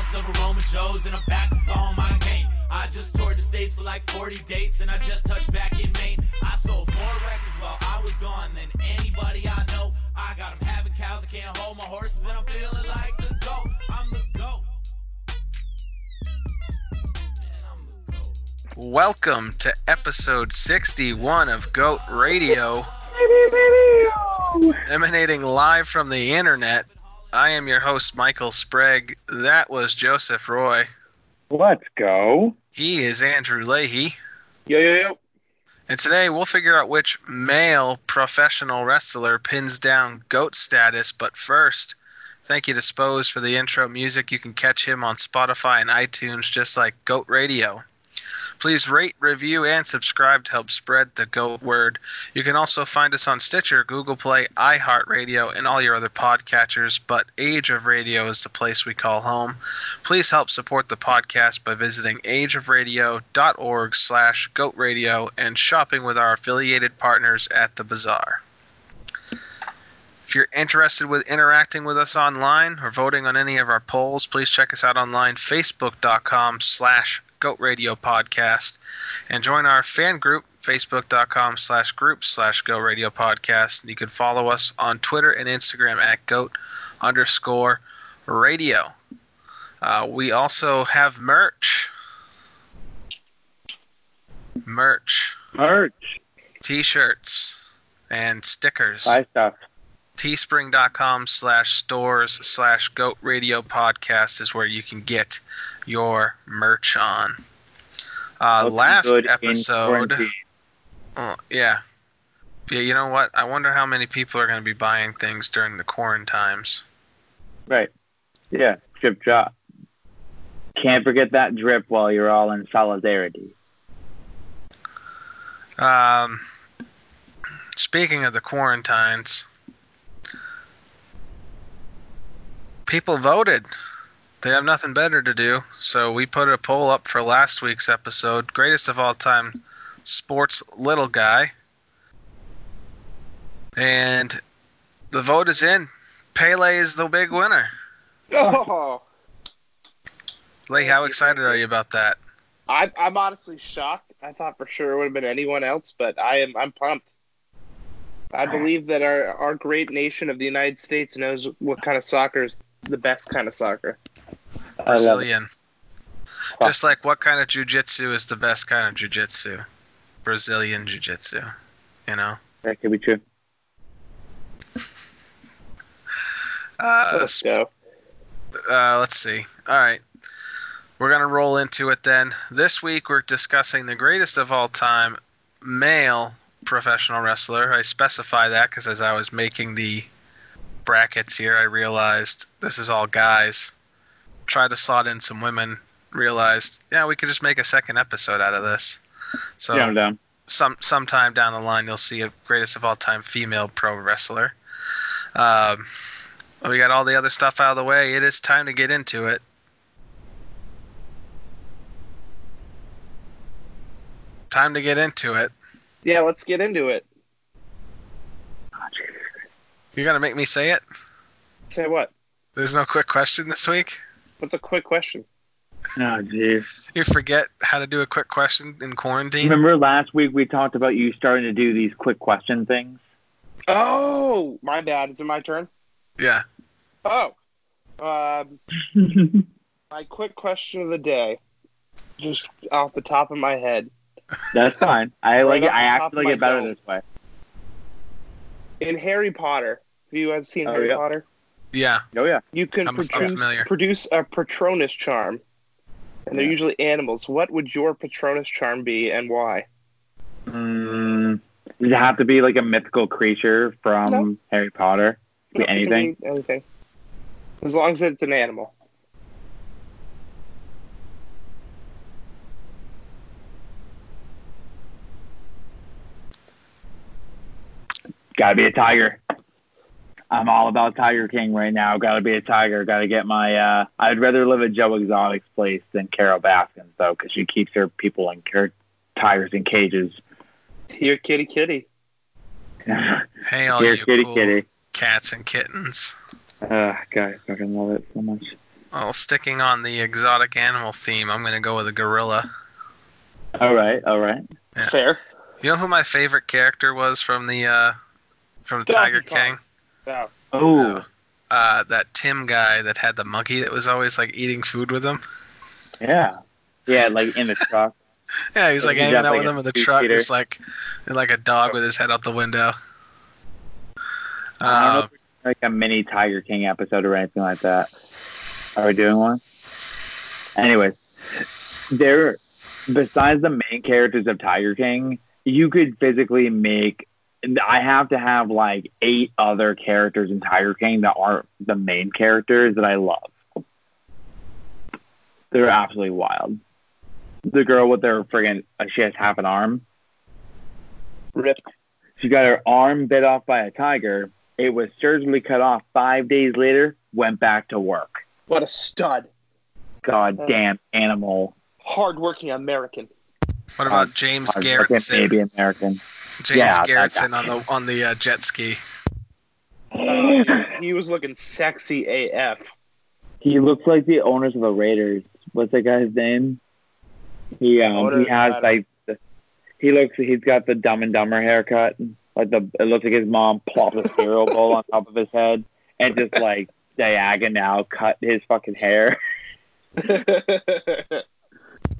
ounce of aroma Joe's and I'm back up on my game. I just toured the states for like 40 dates and I just touched back in Maine. I sold more records while I was gone than anybody I know. I got them having cows, I can't hold my horses and I'm feeling like the goat. I'm the goat. Man, I'm the goat. Welcome to episode 61 of Goat Radio, emanating live from the internet. I am your host, Michael Sprague. That was Joseph Roy. Let's go. He is Andrew Leahy. Yo, yo, yo. And today we'll figure out which male professional wrestler pins down GOAT status. But first, thank you to Spose for the intro music. You can catch him on Spotify and iTunes just like GOAT Radio. Please rate, review, and subscribe to help spread the GOAT word. You can also find us on Stitcher, Google Play, iHeartRadio, and all your other podcatchers, but Age of Radio is the place we call home. Please help support the podcast by visiting ageofradio.org slash goatradio and shopping with our affiliated partners at the Bazaar. If you're interested with interacting with us online or voting on any of our polls, please check us out online, facebook.com slash Goat Radio Podcast, and join our fan group, facebook.com slash group slash Goat Radio Podcast. You can follow us on Twitter and Instagram at Goat underscore radio. Uh, we also have merch. Merch, Merch. t-shirts, and stickers. Buy stuff. teespring.com slash stores slash goat radio podcast is where you can get your merch on uh, last episode oh, yeah yeah you know what i wonder how many people are going to be buying things during the quarantine times Right. Yeah. Drip drop. Can't forget that drip while you're all in solidarity. um, speaking of the quarantines people voted. They have nothing better to do. So we put a poll up for last week's episode. Greatest of all time sports little guy. And the vote is in. Pele is the big winner. Oh, lee how excited are you about that? I, I'm honestly shocked. I thought for sure it would have been anyone else, but I am I'm pumped. I believe that our, our great nation of the United States knows what kind of soccer is the best kind of soccer. I love it. brazilian just like what kind of jujitsu is the best kind of jujitsu brazilian jiu-jitsu you know That could be true. uh, Let's go. uh, let's see. All right. We're going to roll into it then. This week we're discussing the greatest of all time male professional wrestler. I specify that because as I was making the brackets here, I realized this is all guys. Try to slot in some women, realized, yeah, we could just make a second episode out of this. So yeah, I'm down. some sometime down the line you'll see a greatest of all time female pro wrestler. Um, we got all the other stuff out of the way. It is time to get into it. Time to get into it. Yeah, let's get into it. You're gonna make me say it. Say what? There's no quick question this week. What's a quick question? Oh, jeez. You forget how to do a quick question in quarantine. Remember last week we talked about you starting to do these quick question things? Oh, my bad. Is it my turn? Yeah. Oh, um, my quick question of the day, just off the top of my head. That's fine. I like Right it. I actually of like it better this way. In Harry Potter, have you guys seen Oh, Harry yeah. Potter? Yeah. Oh yeah. You can I'm- I'm produce, a Patronus charm, and they're Yeah. usually animals. What would your Patronus charm be, and why? Mm, does it have to be like a mythical creature from No. Harry Potter? Be It anything? anything. As long as it's an animal. Gotta be a tiger. I'm all about Tiger King right now. Gotta be a tiger. Gotta get my. uh I'd rather live at Joe Exotic's place than Carol Baskins though, because she keeps her people in her tigers in cages. Here, kitty, kitty. Hey, all Here, you kitty, cool kitty. cats and kittens. Uh, God, I fucking love it so much. Well, sticking on the exotic animal theme, I'm gonna go with a gorilla. All right, all right. Yeah. Fair. You know who my favorite character was from the uh, from Donkey Tiger Kong. King? Yeah. Oh, Uh, that Tim guy that had the monkey that was always like eating food with him. yeah, yeah. Like in the truck. Yeah, he's like He's hanging out like, with him in the truck, seater. just like like a dog with his head out the window. I don't know Um, like a mini Tiger King episode or anything like that. Are we doing one? Anyways, there. Besides the main characters of Tiger King, you could physically make. I have to have like eight other characters in Tiger King that aren't the main characters that I love. They're absolutely wild. The girl with their friggin' uh, she has half an arm. Rip. She got her arm bit off by a tiger. It was surgically cut off five days later, went back to work. What a stud. God mm. damn animal. Hardworking American. what about uh, James Hard working Garretson? baby American. James Yeah, Garretson on the on the uh, jet ski. He was looking sexy AF. He looks like the owners of the Raiders. What's that guy's name? He um he has like the, he looks he's got the dumb and dumber haircut. Like the it looks like his mom plopped a cereal bowl on top of his head and just like diagonal cut his fucking hair.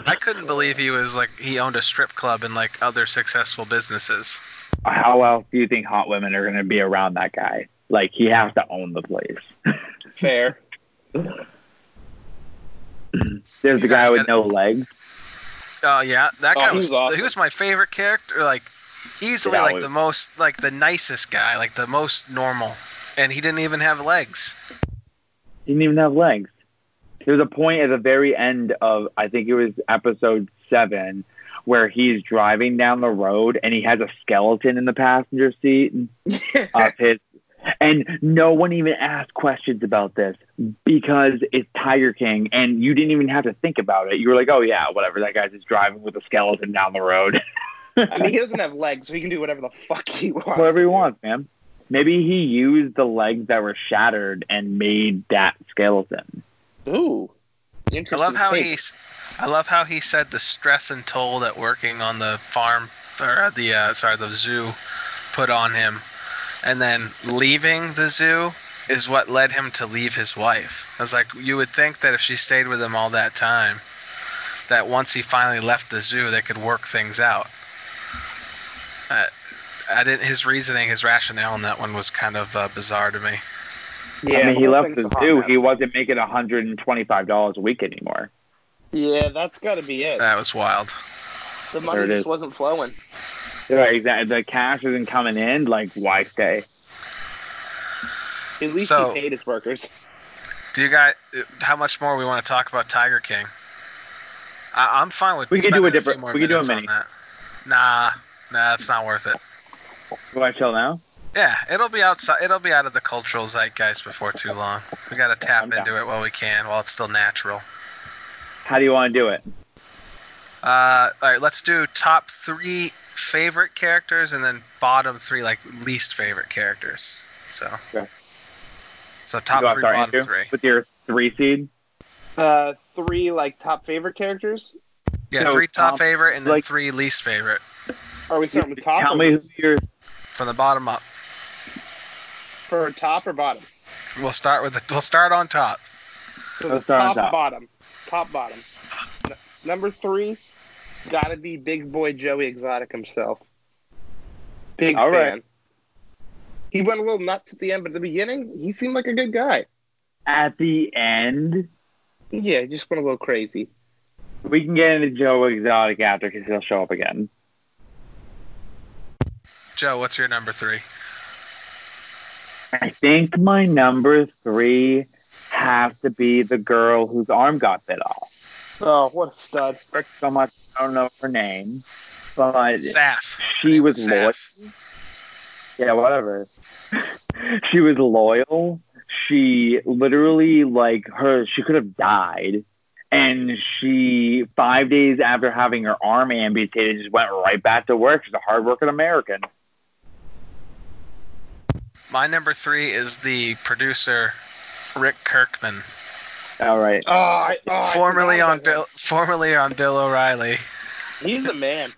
I couldn't believe he was like he owned a strip club and like other successful businesses. How else do you think hot women are gonna be around that guy? Like he has to own the place. Fair. There's You a guy with got- no legs. Oh yeah, that Oh, guy he was was awesome. he was my favorite character. Like easily Yeah, like was- the most like the nicest guy, like the most normal, and he didn't even have legs. He didn't even have legs. There's a point at the very end of I think it was episode seven where he's driving down the road and he has a skeleton in the passenger seat of his and no one even asked questions about this because it's Tiger King and you didn't even have to think about it. You were like, Oh yeah, whatever, that guy's just driving with a skeleton down the road. I mean, he doesn't have legs, so he can do whatever the fuck he wants. Whatever he wants, man. Maybe he used the legs that were shattered and made that skeleton. Ooh. I love how take. he, I love how he said the stress and toll that working on the farm or uh, the uh, sorry the zoo put on him, and then leaving the zoo is what led him to leave his wife. I was like, you would think that if she stayed with him all that time, that once he finally left the zoo, they could work things out. Uh, I didn't. His reasoning, his rationale in that one was kind of uh, bizarre to me. Yeah, I mean, he left the zoo. He wasn't making $125 a week anymore. Yeah, that's got to be it. That was wild. The money just is. wasn't flowing. Right, exactly. The cash isn't coming in. Like, why stay? At least So- he paid his workers. Do you guys? How much more we want to talk about Tiger King? I, I'm fine with. We could do a few different- more we could do a mini. Nah, nah, it's not worth it. Do I chill now? Yeah, it'll be outside. It'll be out of the cultural zeitgeist before too long. We got to tap I'm down. into it while we can, while it's still natural. How do you want to do it? Uh, all right, let's do top three favorite characters and then bottom three like least favorite characters. So. Okay. So top You want to three, bottom Andrew? three. With your three seed? Uh, three like top favorite characters. Yeah, So, three top um, favorite and then like- three least favorite Are we starting with top? Tell me who least? your from the bottom up. For top or bottom. We'll start with the, we'll start on top. So Let's the start on top, top. bottom, top bottom. Number three, gotta be Big Boy Joey Exotic himself. Big All fan. right. He went a little nuts at the end, but at the beginning, he seemed like a good guy. at the end? Yeah, he just went a little crazy. We can get into Joe Exotic after because he'll show up again. Joe, what's your number three? I think my number three has to be the girl whose arm got bit off. Oh, what a stud! So much I don't know her name, but Saff. she was loyal. Yeah, whatever. she was loyal. She literally like her she could have died. And she five days after having her arm amputated just went right back to work. She's a hardworking American. My number three is the producer, Rick Kirkham. All right. Oh, I, oh, formerly on Bill, formerly on Bill O'Reilly. He's the man.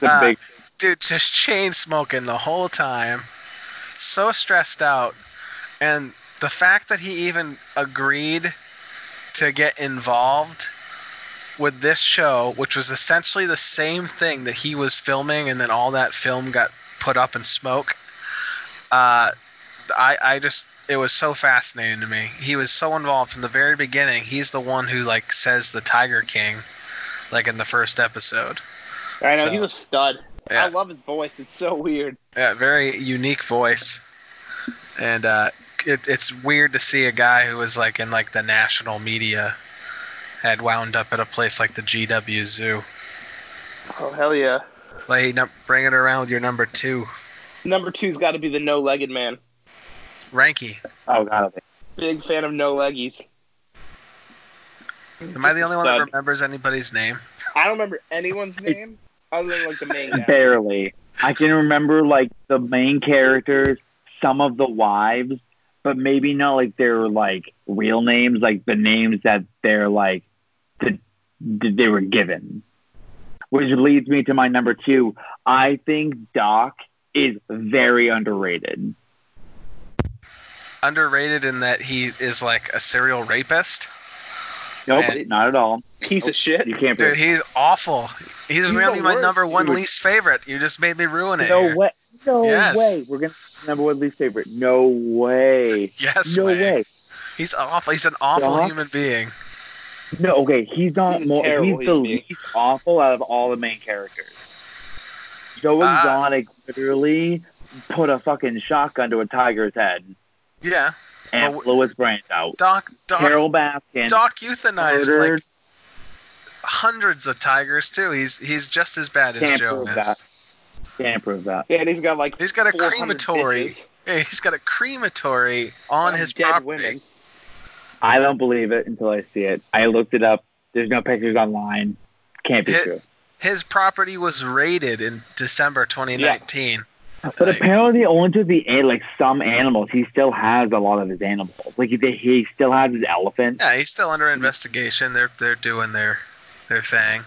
The Uh, big dude just chain smoking the whole time so stressed out and the fact that he even agreed to get involved with this show which was essentially the same thing that he was filming and then all that film got put up in smoke uh, I, I just it was so fascinating to me he was so involved from the very beginning he's the one who like says the tiger king like in the first episode I know So, he's a stud. yeah. I love his voice. It's so weird. Yeah, very unique voice. And uh, it, it's weird to see a guy who was like in like the national media had wound up at a place like the GW Zoo. Oh hell yeah. Like, bring it around with your number two, Number two's got to be the no-legged man. Ranky. oh god, Big fan of no leggies. Am I the only one that remembers anybody's name? I don't remember anyone's name other than like the main guy. barely. I can remember like the main characters, some of the wives, but maybe not like their like real names, like the names that they're like that that they were given. Which leads me to my number two. I think Doc is very underrated. Underrated in that he is like a serial rapist. Nope, Man. not at all. Piece of shit. You can't. Dude, he's awful. He's, He's really my number one dude. least favorite. You just made me ruin it. no here. way. No Yes. way. We're gonna number one least favorite. No way. Yes, no way. way. He's awful. He's an awful Doc? human being. No, okay, he's not He's more. terrible He's the least awful out of all the main characters. Joe Ah. Exotic literally put a fucking shotgun to a tiger's head Yeah. and Well, blew his brains out. Doc, Doc, Carol Baskin Doc euthanized like hundreds of tigers too. He's he's just as bad as Can't Joe prove is. that. Can't prove that. Yeah, and he's got like He's got a crematory. bitches Yeah, he's got a crematory on of his dead property. women. I don't believe it until I see it. I looked it up. There's no pictures online. Can't be Hit- true. His property was raided in December 2019. But Like- apparently, only to the eh, like some animals, he still has a lot of his animals. Like he, he still has his elephant. Yeah, he's still under investigation. They're they're doing their their thing.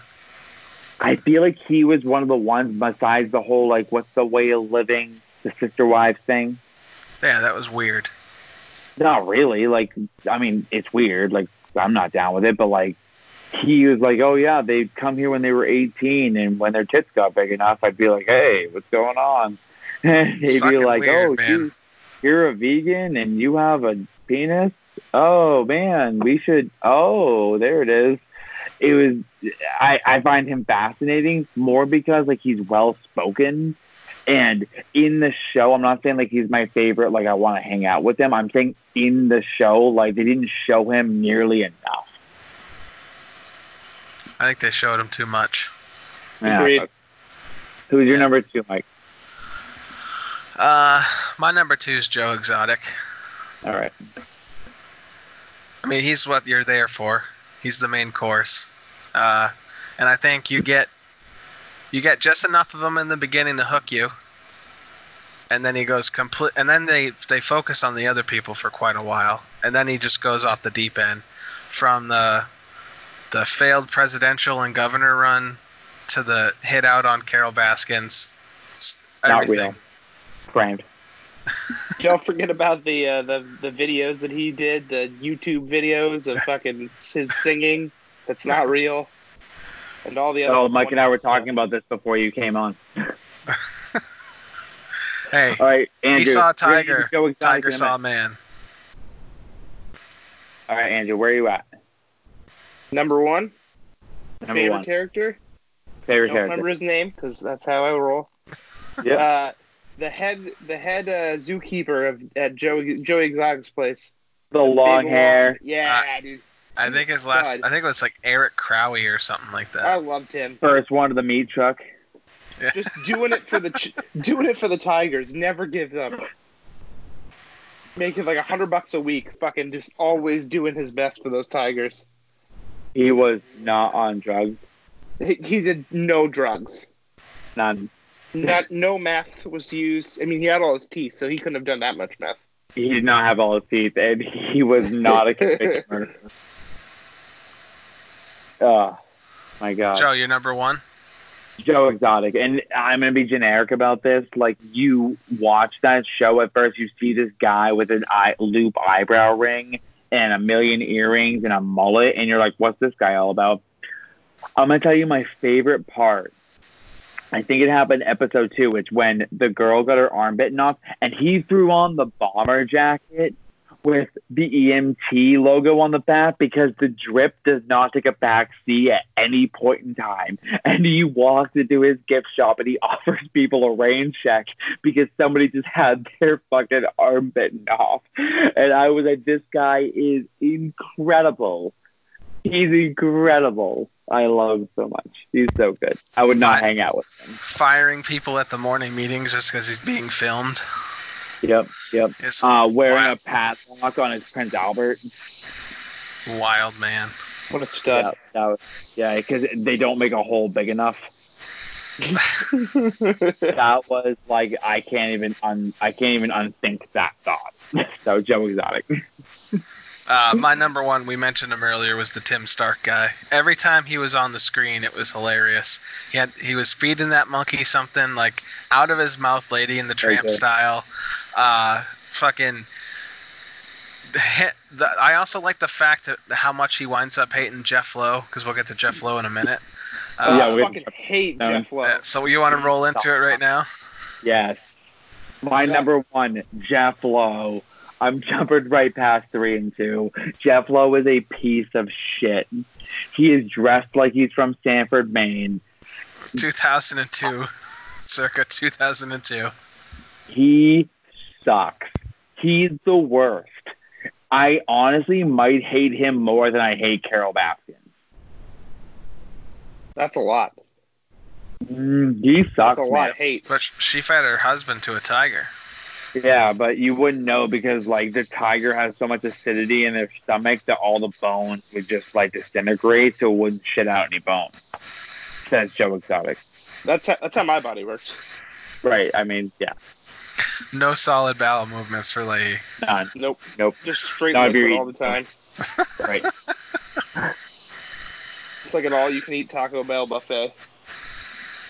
I feel like he was one of the ones besides the whole like what's the way of living, the sister wives thing. Yeah, that was weird. Not really. Like I mean, it's weird. Like I'm not down with it, but like he was like, oh yeah, they'd come here when they were 18, and when their tits got big enough, I'd be like, hey, what's going on? And He'd be like, weird, oh, you, you're a vegan and you have a penis. Oh man, we should. Oh, there it is. It was. I I find him fascinating more because like he's well spoken. And in the show, I'm not saying like he's my favorite, like I want to hang out with him. I'm saying in the show, like they didn't show him nearly enough. I think they showed him too much. Yeah. Agreed. Who's your number two, Mike? Uh, my number two is Joe Exotic. All right. I mean, he's what you're there for. He's the main course, uh, and I think you get you get just enough of him in the beginning to hook you, and then he goes complete. And then they they focus on the other people for quite a while, and then he just goes off the deep end, from the the failed presidential and governor run to the hit out on Carol Baskins. s- Not real. Framed. Don't forget about the uh, the the videos that he did, the YouTube videos of fucking his singing. That's not real. And all the other. Oh, Mike and I were wonderful talking about this before you came on. Hey, All right, Andrew. He saw a tiger. you go Tiger saw a man. All right, Andrew, where are you at? Stuff. Number one, Number favorite one. character. Favorite Don't remember his name because that's how I roll. Yep. Uh, the head, the head uh, zookeeper of at Joe Joey Exotic's place. the long Big hair. Yeah, dude. I think his last. Stud. I think it was like Eric Crowley or something like that. I that. loved him. First one to the meat truck. Just doing it for the ch- doing it for the Tigers. Never give up. Making like a hundred bucks a week. Fucking just always doing his best for those Tigers. He was not on drugs. He, he did no drugs. None. Not no meth was used. I mean, he had all his teeth, so he couldn't have done that much meth. He did not have all his teeth, and he was not a convicted murderer. Oh my god. Joe, you're number one. Joe Exotic. And I'm going to be generic about this. Like, you watch that show at first, you see this guy with an eye, loop eyebrow ring and a million earrings and a mullet, and you're like, what's this guy all about? I'm to tell you my favorite part. I think it happened episode two, which when the girl got her arm bitten off and he threw on the bomber jacket with the EMT logo on the back because the drip does not take a back seat at any point in time. And he walks into his gift shop and he offers people a rain check because somebody just had their fucking arm bitten off. And I was like, this guy is incredible. He's incredible. I love him so much. He's so good. I would not hang out with him. Firing people at the morning meetings just because he's being filmed. Yep, yep. It's Uh, wearing Wow. a padlock on his Prince Albert. wild, man. What a stud. Yeah, that was, yeah, because they don't make a hole big enough. that was like I can't even un I can't even unthink that thought. That was so Joe Exotic. Uh, my number one, we mentioned him earlier, was the Tim Stark guy. Every time he was on the screen, it was hilarious. He had he was feeding that monkey something like out of his mouth, lady in the tramp Okay. style. Uh, fucking. The, I also like the fact that how much he winds up hating Jeff Lowe because we'll get to Jeff Lowe in a minute. Uh, Yeah, we- fucking hate No. Jeff Lowe. so you want to roll into it right now? Yes. My number one, Jeff Lowe. I'm jumping right past three and two. Jeff Lowe is a piece of shit. He is dressed like he's from Sanford, Maine. 2002, circa 2002. He sucks. He's the worst. I honestly might hate him more than I hate Carol Baskin. That's a lot. Mm, he sucks. That's a lot man. of hate. But she fed her husband to a tiger. Yeah, but you wouldn't know because like the tiger has so much acidity in their stomach that all the bones would just like disintegrate, so it wouldn't shit out any bones. Says Joe Exotic. That's how, that's how my body works. Right. I mean, yeah. No solid bowel movements for Leahy. None. Nope. Nope. Just straight Not liquid all the time. Right. It's like an all-you-can-eat Taco Bell buffet.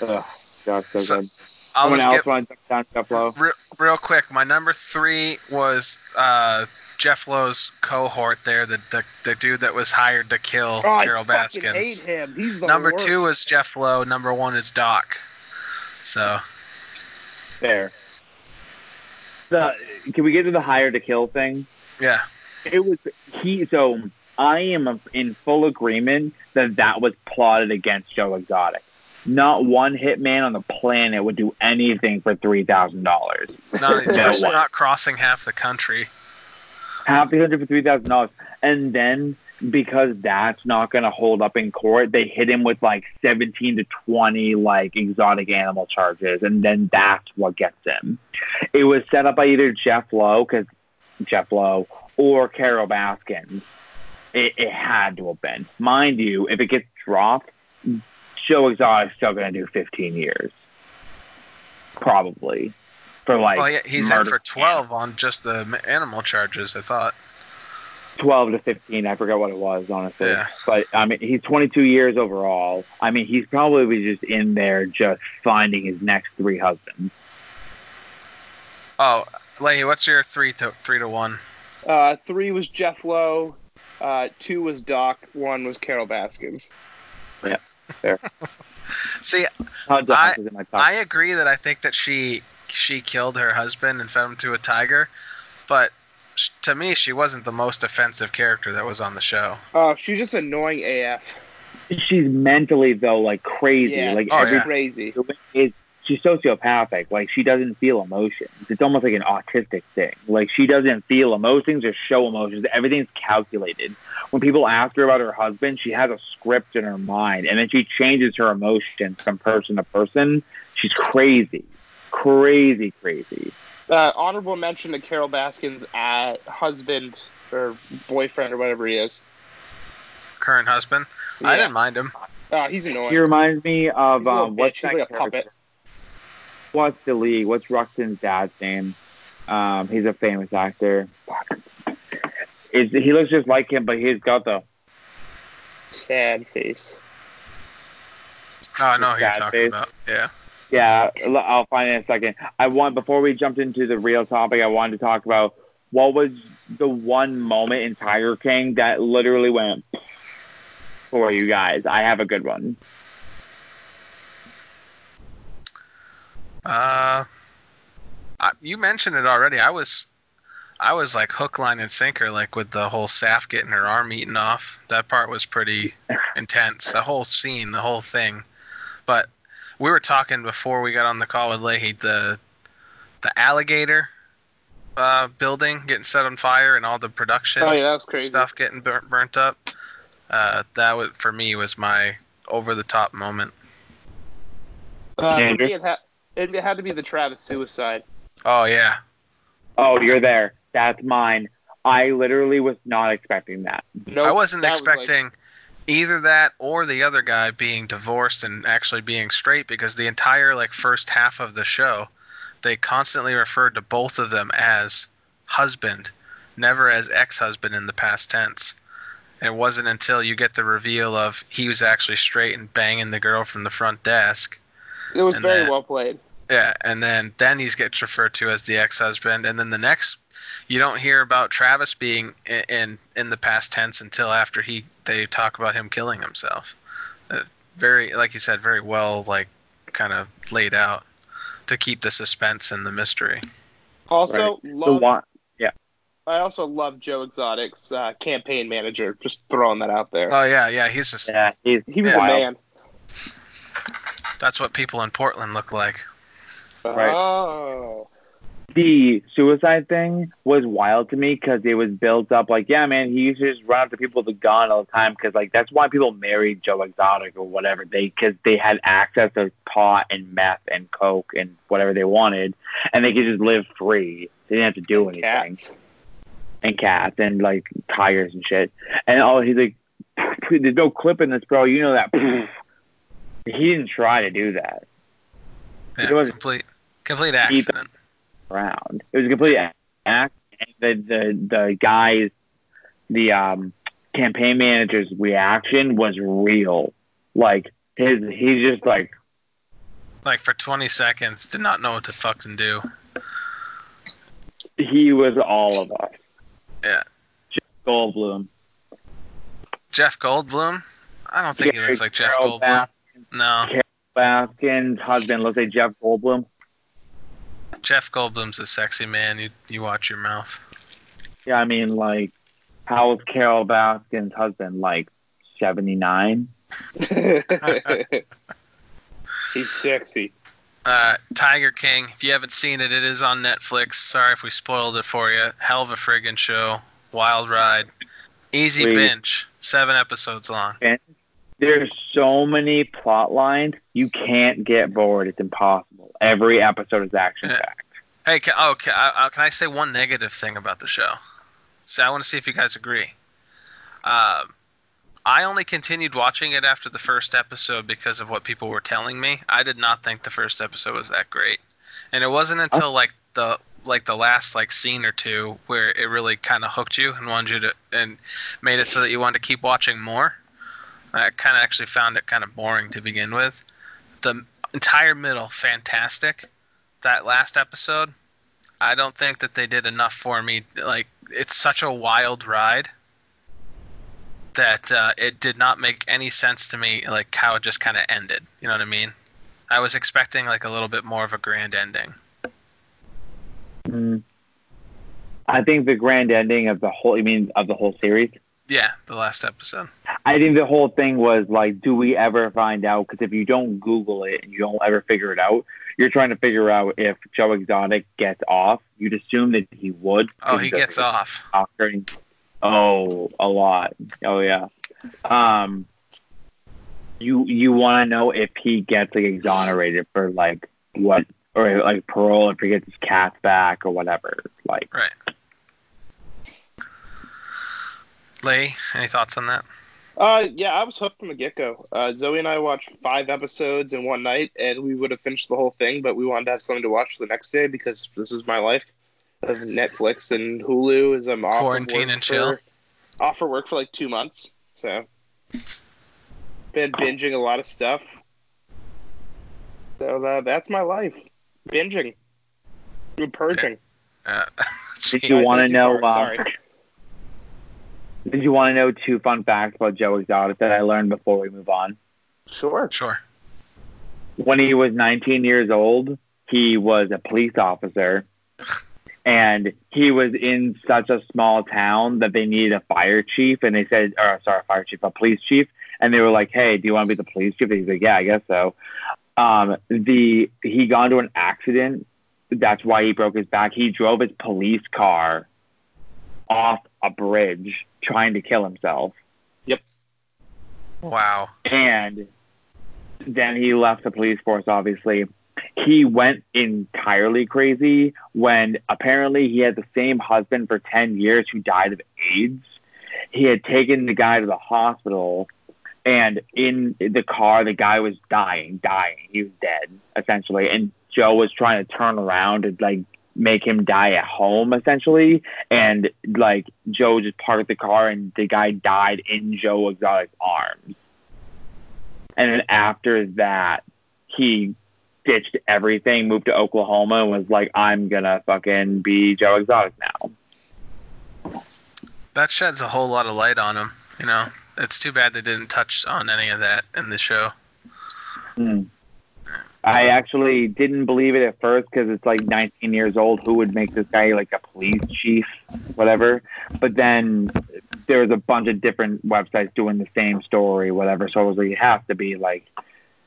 Ugh. God, so, So- good. I'll Someone just else get want to down Jeff real, real quick. My number three was uh, Jeff Lowe's cohort there, the, the the dude that was hired to kill Oh, I Carol fucking Baskins. hate him. He's the Number worst. two was Jeff Lowe. Number one is Doc. So There. The, can we get to the hire to kill thing? yeah, It was he. So I am in full agreement that that was plotted against Joe Exotic. Not one hitman on the planet would do anything for three thousand dollars. No especially not crossing half the country. Half the hundred for three thousand dollars, and then because that's not going to hold up in court, they hit him with like seventeen to twenty like exotic animal charges, and then that's what gets him. It was set up by either Jeff Lowe, because Jeff Lowe, or Carol Baskins. It, it had to have been, mind you. If it gets dropped, Joe Exotic's still going to do fifteen years, probably for like. well, yeah, he's in for twelve on just the animal charges. I thought. 12 to 15 i forgot what it was honestly Yeah. but i mean he's 22 years overall i mean he's probably just in there just finding his next three husbands Oh, Leahy, what's your three to three to one? Uh, three was Jeff Lowe. Uh, two was Doc. One was Carol Baskins. Yeah. See, Todd Jones is in my top I agree that I think that she she killed her husband and fed him to a tiger, but sh- to me, she wasn't the most offensive character that was on the show. Uh, she's just annoying AF. she's mentally though like crazy Yeah. like Oh, every yeah. Crazy. it's she's sociopathic like she doesn't feel emotions it's almost like an autistic thing like she doesn't feel emotions or show emotions everything's calculated when people ask her about her husband she has a script in her mind and then she changes her emotions from person to person she's crazy crazy crazy Uh, honorable mention to Carol Baskins' uh, husband or boyfriend or whatever he is. Current husband, I didn't mind him. Uh, he's annoying. he reminds me of He's a um, what's bitch. He's that like a character? puppet. what's the league what's ruxton's dad's name Um, he's a famous actor. Is he looks just like him, but he's got the Sad face. Oh, I know who you're talking face. about. Yeah. Yeah, I'll find it in a second. I want before we jumped into the real topic, I wanted to talk about what was the one moment in Tiger King that literally went for you guys. I have a good one. Uh, I, you mentioned it already. I was, I was like hook, line, and sinker, like with the whole Saff getting her arm eaten off. That part was pretty intense. The whole scene, the whole thing. But we were talking before we got on the call with Leahy. The, the alligator, uh, building getting set on fire and all the production Oh yeah, that was crazy. stuff getting burnt, burnt up. Uh, that was for me was my over the top moment. Uh, for Andrew? me, it, ha- it had to be the Travis suicide. Oh yeah, Oh, you're there. That's mine. I literally was not expecting that. Nope, I wasn't that was, like- expecting either that or the other guy being divorced and actually being straight because the entire like first half of the show, they constantly referred to both of them as husband, never as ex-husband in the past tense. And it wasn't until you get the reveal of he was actually straight and banging the girl from the front desk. it was very that- well played. Yeah, and then then he gets referred to as the ex-husband, and then the next you don't hear about Travis being in in, in the past tense until after he they talk about him killing himself. Uh, very, like you said, very well like kind of laid out to keep the suspense and the mystery. Also, The love, one, I also love Joe Exotic's uh, campaign manager. Just throwing that out there. Oh yeah, yeah, he's just yeah, he's he was yeah. a man. that's what people in Portland look like. Right. Oh. The suicide thing was wild to me because it was built up like, yeah, man, he used to just run up to people with a gun all the time because like that's why people married Joe Exotic or whatever they because they had access to pot and meth and coke and whatever they wanted and they could just live free. They didn't have to do anything Cats. and cats and like tigers and shit. And oh, he's like, there's no clip in this, bro. You know that. he didn't try to do that. Yeah, It was- complete complete accident. Around. It was a complete act. The the the guy's the um campaign manager's reaction was real. Like his he's just like Like for 20 seconds, did not know what to fucking do. he was all of us. Yeah. Jeff Goldblum. Jeff Goldblum? I don't think he looks like Jeff Carol Goldblum. No. Carol Baskin's husband looks like Jeff Goldblum. Jeff Goldblum's a sexy man. You you watch your mouth. Yeah, I mean like how is Carol Baskin's husband like seventy nine? He's sexy. Uh, Tiger King. If you haven't seen it, it is on Netflix. Sorry if we spoiled it for you. Hell of a friggin' show. Wild ride. Easy Please. binge. Seven episodes long. There's so many plot lines you can't get bored. It's impossible. Every episode is action packed. Hey, can, oh, can, I, can I say one negative thing about the show? So I want to see if you guys agree. Um, I only continued watching it after the first episode because of what people were telling me. I did not think the first episode was that great, and it wasn't until like the like the last like scene or two where it really kind of hooked you and wanted you to and made it so that you wanted to keep watching more. I kind of actually found it kind of boring to begin with. The entire middle, fantastic. That last episode, I don't think that they did enough for me. Like it's such a wild ride that uh, it did not make any sense to me. Like how it just kind of ended. You know what I mean? I was expecting like a little bit more of a grand ending. Mm. I think the grand ending of the whole, I mean, of the whole series. Yeah, the last episode. I think the whole thing was like, do we ever find out? Because if you don't Google it and you don't ever figure it out, you're trying to figure out if Joe Exotic gets off. You'd assume that he would. Oh, he gets off. Oscar. Oh, a lot. Oh yeah. Um, you you want to know if he gets like exonerated for like what or like parole if he gets his cats back or whatever. Like Right. Lee, any thoughts on that? Uh, yeah, I was hooked from the get go. Uh, Zoe and I watched five episodes in one night, and we would have finished the whole thing, but we wanted to have something to watch the next day because this is my life. of Netflix and Hulu Is I'm off Quarantine work and chill. For, off for work for like two months. So been binging a lot of stuff. So uh, that's my life. Binging. And purging. Uh, Did you want to know? far, Um, sorry. Did you want to know two fun facts about Joe Exotic that I learned before we move on? Sure. sure. when he was 19 years old, he was a police officer. And he was in such a small town that they needed a fire chief. And they said, or sorry, a fire chief, a police chief. And they were like, hey, do you want to be the police chief? And he's like, yeah, I guess so. Um, the He got into an accident. That's why he broke his back. He drove his police car off a bridge trying to kill himself. Yep. Wow. and then he left the police force obviously he went entirely crazy when apparently he had the same husband for 10 years who died of aids he had taken the guy to the hospital and in the car the guy was dying dying he was dead essentially and joe was trying to turn around and like make him die at home essentially and like joe just parked the car and the guy died in joe exotic's arms and then after that, he ditched everything, moved to Oklahoma, and was like, I'm gonna fucking be Joe Exotic now. That sheds a whole lot of light on him. You know, it's too bad they didn't touch on any of that in the show. Hmm. I actually didn't believe it at first because it's like 19 years old. Who would make this guy like a police chief, whatever? But then there was a bunch of different websites doing the same story, whatever. So I was like, it has to be like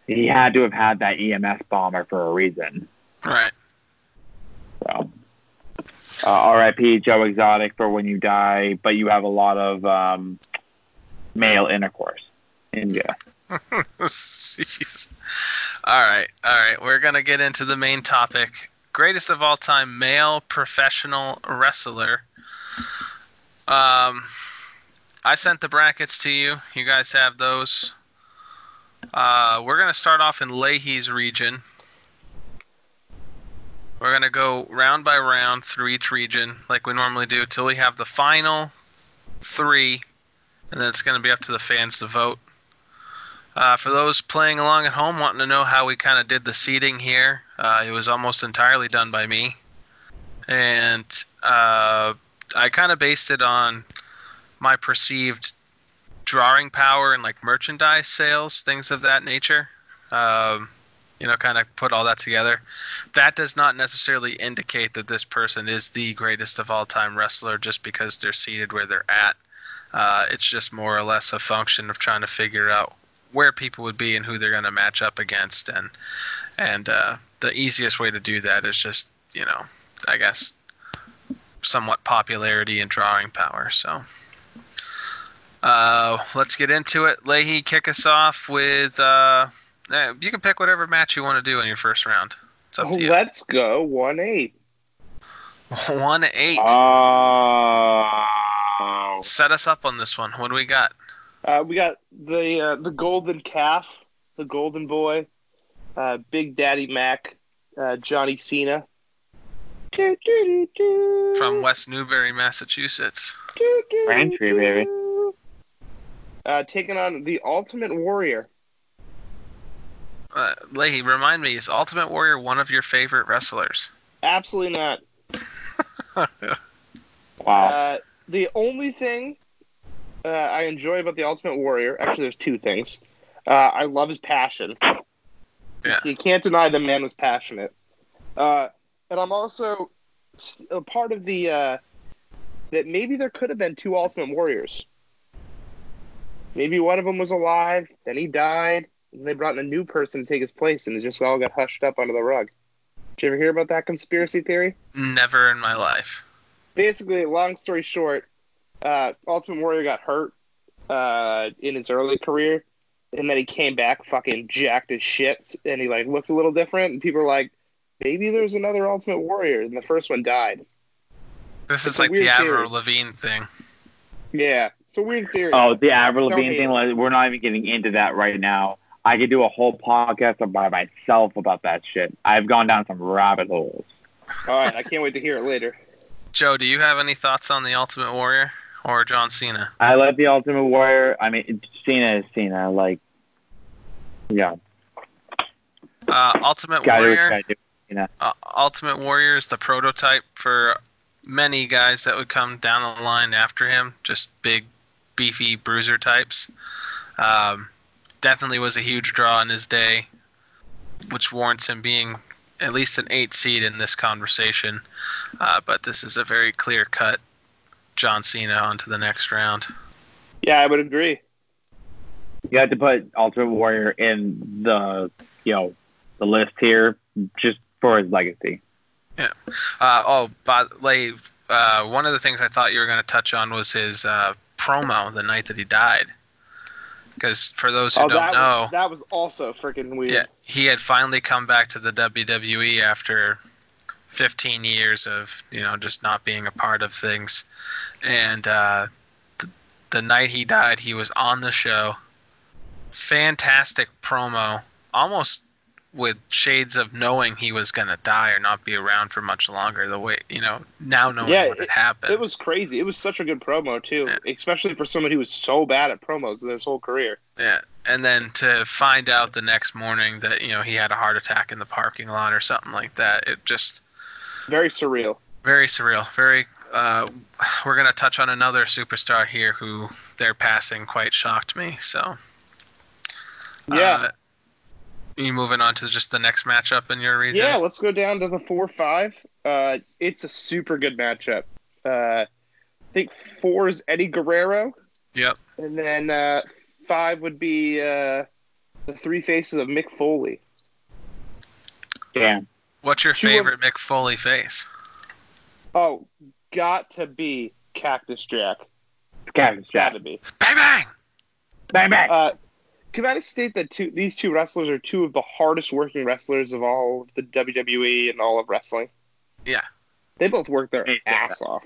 he had to have had that EMS bomber for a reason. Right. So, uh, R.I.P. Joe Exotic for when you die, but you have a lot of um, male intercourse in you. Jeez. All right, all right. We're gonna get into the main topic: greatest of all time male professional wrestler. Um, I sent the brackets to you. You guys have those. Uh, we're gonna start off in Leahy's region. We're gonna go round by round through each region, like we normally do, till we have the final three, and then it's gonna be up to the fans to vote. Uh, for those playing along at home, wanting to know how we kind of did the seating here, uh, it was almost entirely done by me, and uh, I kind of based it on my perceived drawing power and like merchandise sales, things of that nature. Um, you know, kind of put all that together. That does not necessarily indicate that this person is the greatest of all time wrestler just because they're seated where they're at. Uh, it's just more or less a function of trying to figure out where people would be and who they're going to match up against, and and uh, the easiest way to do that is just you know, I guess, somewhat popularity and drawing power. So. Uh, let's get into it. Leahy, kick us off with. Uh, eh, you can pick whatever match you want to do in your first round. It's up to you. Let's go one eight. One eight. Oh. Set us up on this one. What do we got? Uh, we got the uh, the golden calf, the golden boy, uh, Big Daddy Mac, uh, Johnny Cena. From West Newbury, Massachusetts. Braintree, baby. Uh, taking on the Ultimate Warrior. Uh, Leahy, remind me, is Ultimate Warrior one of your favorite wrestlers? Absolutely not. Wow. Uh, the only thing uh, I enjoy about the Ultimate Warrior, actually, there's two things. Uh, I love his passion. Yeah. You can't deny the man was passionate. Uh, and I'm also a part of the uh, that maybe there could have been two Ultimate Warriors. Maybe one of them was alive, then he died, and they brought in a new person to take his place, and it just all got hushed up under the rug. Did you ever hear about that conspiracy theory? Never in my life. basically, long story short, uh, Ultimate Warrior got hurt uh, in his early career, and then he came back fucking jacked as shit, and he like looked a little different, and people were like, maybe there's another Ultimate Warrior, and the first one died. This It's is like the weird Avril theory. Lavigne thing. Yeah, it's a weird theory. Oh, the Avril Don't Lavigne thing. like, We're not even getting into that right now. I could do a whole podcast by myself about that shit. I've gone down some rabbit holes. All right, I can't wait to hear it later. Joe, do you have any thoughts on the Ultimate Warrior or John Cena? I like the Ultimate Warrior. I mean, Cena is Cena. Like, yeah, Uh, Ultimate gotta do you Warrior. Uh, Ultimate Warrior is the prototype for many guys that would come down the line after him. Just big, beefy bruiser types. Um, definitely was a huge draw in his day, which warrants him being at least an eight seed in this conversation. Uh, but this is a very clear cut John Cena onto the next round. Yeah, I would agree. You have to put Ultimate Warrior in the, you know, the list here just for his legacy. Yeah. Uh, oh, but like uh, one of the things I thought you were going to touch on was his uh, promo the night that he died. Because for those who oh, don't that know, was, that was also freaking weird. yeah, he had finally come back to the WWE after 15 years of you know just not being a part of things, and uh, the, the night he died, he was on the show. Fantastic promo, almost with shades of knowing he was gonna die or not be around for much longer. The way you know now knowing Yeah, what had happened. It was crazy. It was such a good promo too, Yeah. especially for someone who was so bad at promos in his whole career. Yeah, and then to find out the next morning that you know he had a heart attack in the parking lot or something like that, it just Very surreal. very surreal. Very. Uh, we're gonna touch on another superstar here who their passing quite shocked me. So. Yeah. Uh, you moving on to just the next matchup in your region? Yeah, let's go down to the four five. Uh, it's a super good matchup. Uh, I think four is Eddie Guerrero, Yep. and then uh, five would be uh, the three faces of Mick Foley. Damn. What's your Two of- favorite Mick Foley face? Oh, got to be Cactus Jack. Cactus Jack. Got to be. Bang bang. Bang bang. Uh, can I just state that two, these two wrestlers are two of the hardest working wrestlers of all of the WWE and all of wrestling? Yeah. They both work their Yeah. ass off.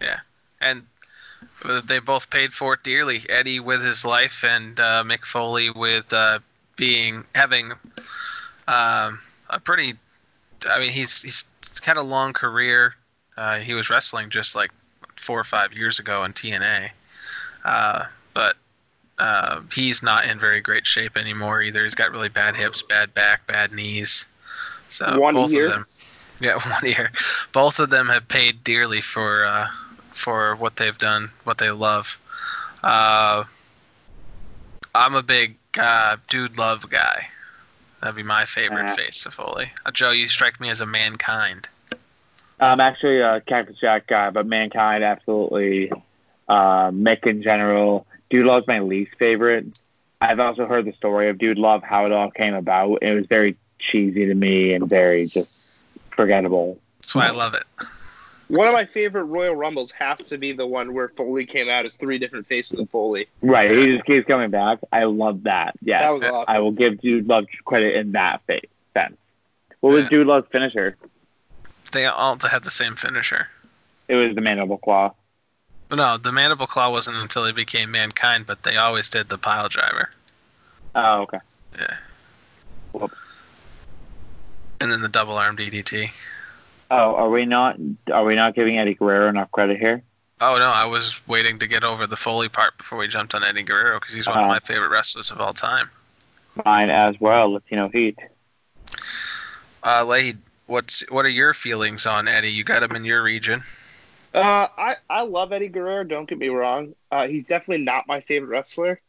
Yeah, and they both paid for it dearly. Eddie with his life, and uh, Mick Foley with uh, being having um, a pretty. I mean, he's he's had a long career. Uh, he was wrestling just like four or five years ago in TNA, uh, but uh, he's not in very great shape anymore either. He's got really bad hips, bad back, bad knees. So One both year? of them, yeah, one year. Both of them have paid dearly for uh, for what they've done, what they love. Uh, I'm a big uh, dude love guy. That'd be my favorite Yeah. face of Foley. Uh, Joe, you strike me as a mankind. I'm actually a Cactus Jack guy, but Mankind absolutely. Uh, Mick in general. Dude Love's my least favorite. I've also heard the story of Dude Love, how it all came about. It was very cheesy to me and very just forgettable. That's why I love it. One of my favorite Royal Rumbles has to be the one where Foley came out as three different faces of Foley. Right, he just keeps coming back. I love that. Yeah, That was awesome. I will give Dude Love credit in that fa- sense. What was Yeah. Dude Love's finisher? They all had the same finisher. It was the mandible claw. No, the mandible claw wasn't until he became mankind, but they always did the pile driver. Oh, okay. Yeah. And then the double arm DDT. Oh, are we not? Are we not giving Eddie Guerrero enough credit here? Oh no, I was waiting to get over the Foley part before we jumped on Eddie Guerrero because he's one of Uh-huh. my favorite wrestlers of all time. Mine as well. Latino Heat. Uh, Lade, what's what are your feelings on Eddie? You got him in your region. Uh, I, I love Eddie Guerrero, don't get me wrong. Uh, he's definitely not my favorite wrestler.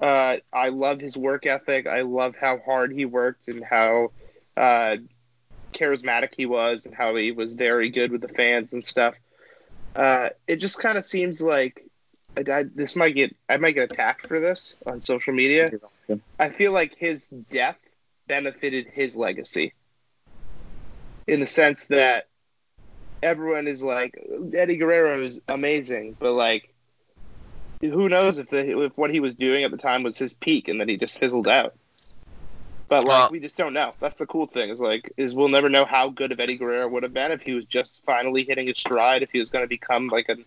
Uh, I love his work ethic. I love how hard he worked and how uh, charismatic he was and how he was very good with the fans and stuff. Uh, it just kind of seems like I, I, this might get I might get attacked for this on social media. I feel like his death benefited his legacy in the sense that everyone is like Eddie Guerrero is amazing, but like who knows if the if what he was doing at the time was his peak and then he just fizzled out. But like Well- we just don't know. That's the cool thing is like is we'll never know how good of Eddie Guerrero would have been if he was just finally hitting his stride, if he was going to become like an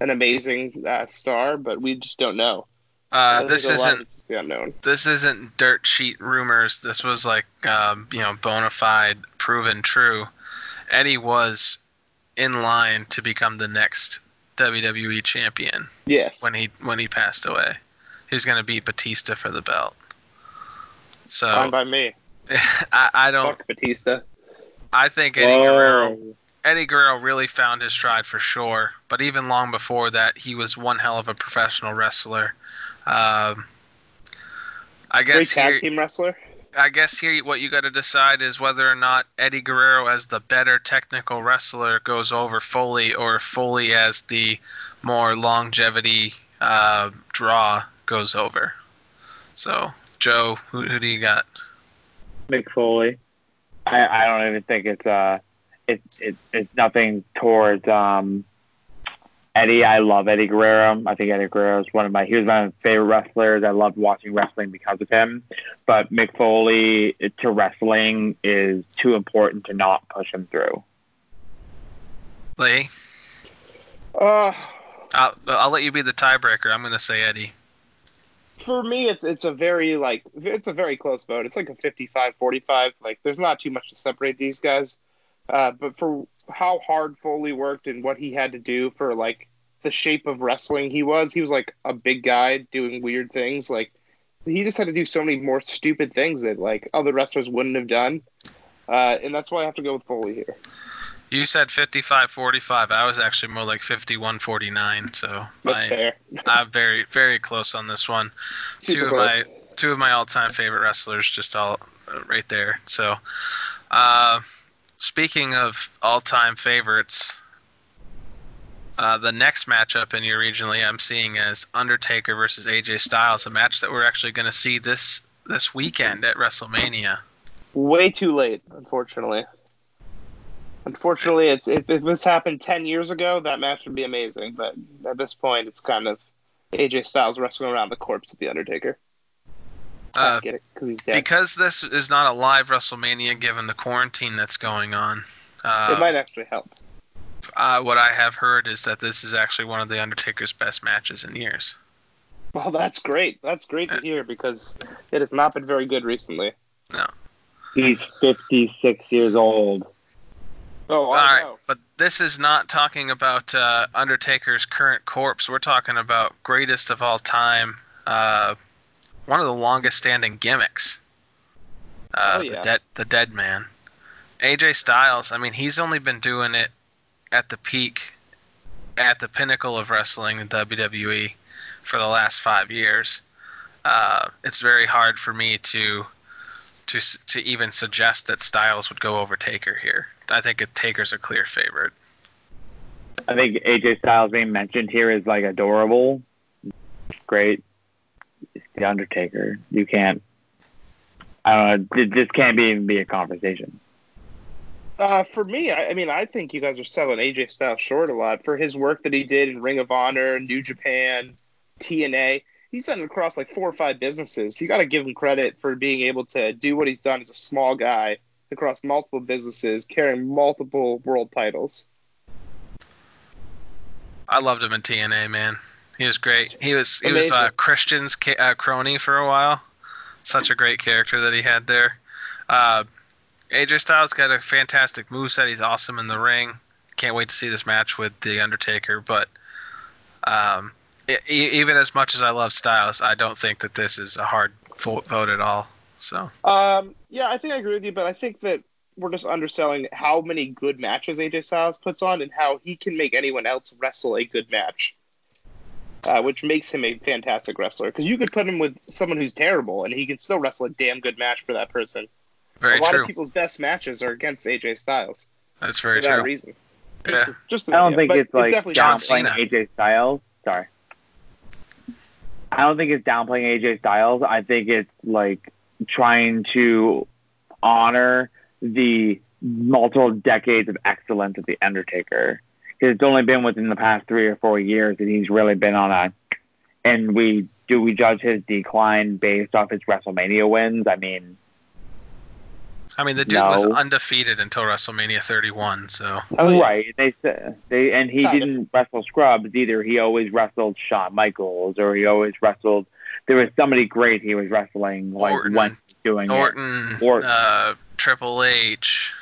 an amazing uh, star, but we just don't know. Uh, this a lot of isn't the unknown. this isn't dirt sheet rumors. This was like um, you know bona fide, proven true. Eddie was in line to become the next WWE champion Yes. when he when he passed away. He's going to beat Batista for the belt. So Fine by me. I, I don't. Fuck Batista. I think Eddie Guerrero Eddie Guerrero really found his stride for sure. But even long before that, he was one hell of a professional wrestler. Um, I Great guess tag here, team wrestler. I guess here what you got to decide is whether or not Eddie Guerrero as the better technical wrestler goes over Foley, or Foley as the more longevity uh, draw goes over. So, Joe, who, who do you got? Mick Foley. I, I don't even think it's uh it's it, it's nothing towards um Eddie. I love Eddie Guerrero. I think Eddie Guerrero is one of my he was my favorite wrestlers. I loved watching wrestling because of him. But Mick Foley to wrestling is too important to not push him through. Lee? Uh, I'll, I'll let you be the tiebreaker. I'm going to say Eddie. For me, it's it's a very like it's a very close vote. It's like a 55-45. Like there's not too much to separate these guys. Uh, but for how hard Foley worked and what he had to do for like the shape of wrestling he was, he was like a big guy doing weird things. Like he just had to do so many more stupid things that like other wrestlers wouldn't have done. Uh, and that's why I have to go with Foley here. You said 55-45. I was actually more like 51-49. So That's my, fair. I'm very very close on this one. Super two of close. my two of my all-time favorite wrestlers, just all uh, right there. So, uh, speaking of all-time favorites, uh, the next matchup in your regionally, I'm seeing as Undertaker versus AJ Styles, a match that we're actually going to see this this weekend at WrestleMania. way too late, unfortunately. Unfortunately, it's if, if this happened ten years ago, that match would be amazing. But at this point, it's kind of AJ Styles wrestling around the corpse of the Undertaker. Uh, get it because he's dead. because this is not a live WrestleMania, given the quarantine that's going on. Uh, it might actually help. uh, what I have heard is that this is actually one of the Undertaker's best matches in years. Well, that's great. That's great to hear because it has not been very good recently. No. He's 56 years old. Oh, All right, know. but this is not talking about uh, Undertaker's current corpse. We're talking about greatest of all time, uh, one of the longest standing gimmicks. Uh, Oh, The dead, the dead man, AJ Styles. I mean, he's only been doing it at the peak, at the pinnacle of wrestling in WWE for the last five years. Uh, it's very hard for me to to to even suggest that Styles would go over Taker here. I think it, Taker's a clear favorite. I think AJ Styles being mentioned here is like adorable. Great. It's the Undertaker. You can't. I don't know. This can't be, even be a conversation. Uh, for me, I, I mean, I think you guys are selling AJ Styles short a lot for his work that he did in Ring of Honor, New Japan, TNA. He's done it across like four or five businesses. You got to give him credit for being able to do what he's done as a small guy across multiple businesses, carrying multiple world titles. I loved him in TNA, man. He was great. He was he was uh, Christian's ca- uh, crony for a while. Such a great character that he had there. Uh, AJ Styles got a fantastic moveset. He's awesome in the ring. Can't wait to see this match with the Undertaker. But um, even as much as I love Styles, I don't think that this is a hard vote at all. So Um, yeah, I think I agree with you, but I think that we're just underselling how many good matches AJ Styles puts on and how he can make anyone else wrestle a good match, uh, which makes him a fantastic wrestler. Because you could put him with someone who's terrible and he can still wrestle a damn good match for that person. very a lot true. of people's best matches are against AJ Styles That's very for that true. reason. Yeah. Just, just I don't think but it's like definitely John Cena. AJ Styles. Sorry. I don't think it's downplaying AJ Styles. I think it's like trying to honor the multiple decades of excellence of the Undertaker. Because it's only been within the past three or four years that he's really been on a. And we do we judge his decline based off his WrestleMania wins? I mean, I mean, the dude was undefeated until WrestleMania 31. So Oh, yeah. right? They said they and he Kind didn't wrestle scrubs either. He always wrestled Shawn Michaels, or he always wrestled. There was somebody great he was wrestling like Orton. when he was doing it. Orton, Orton. Uh, Triple H.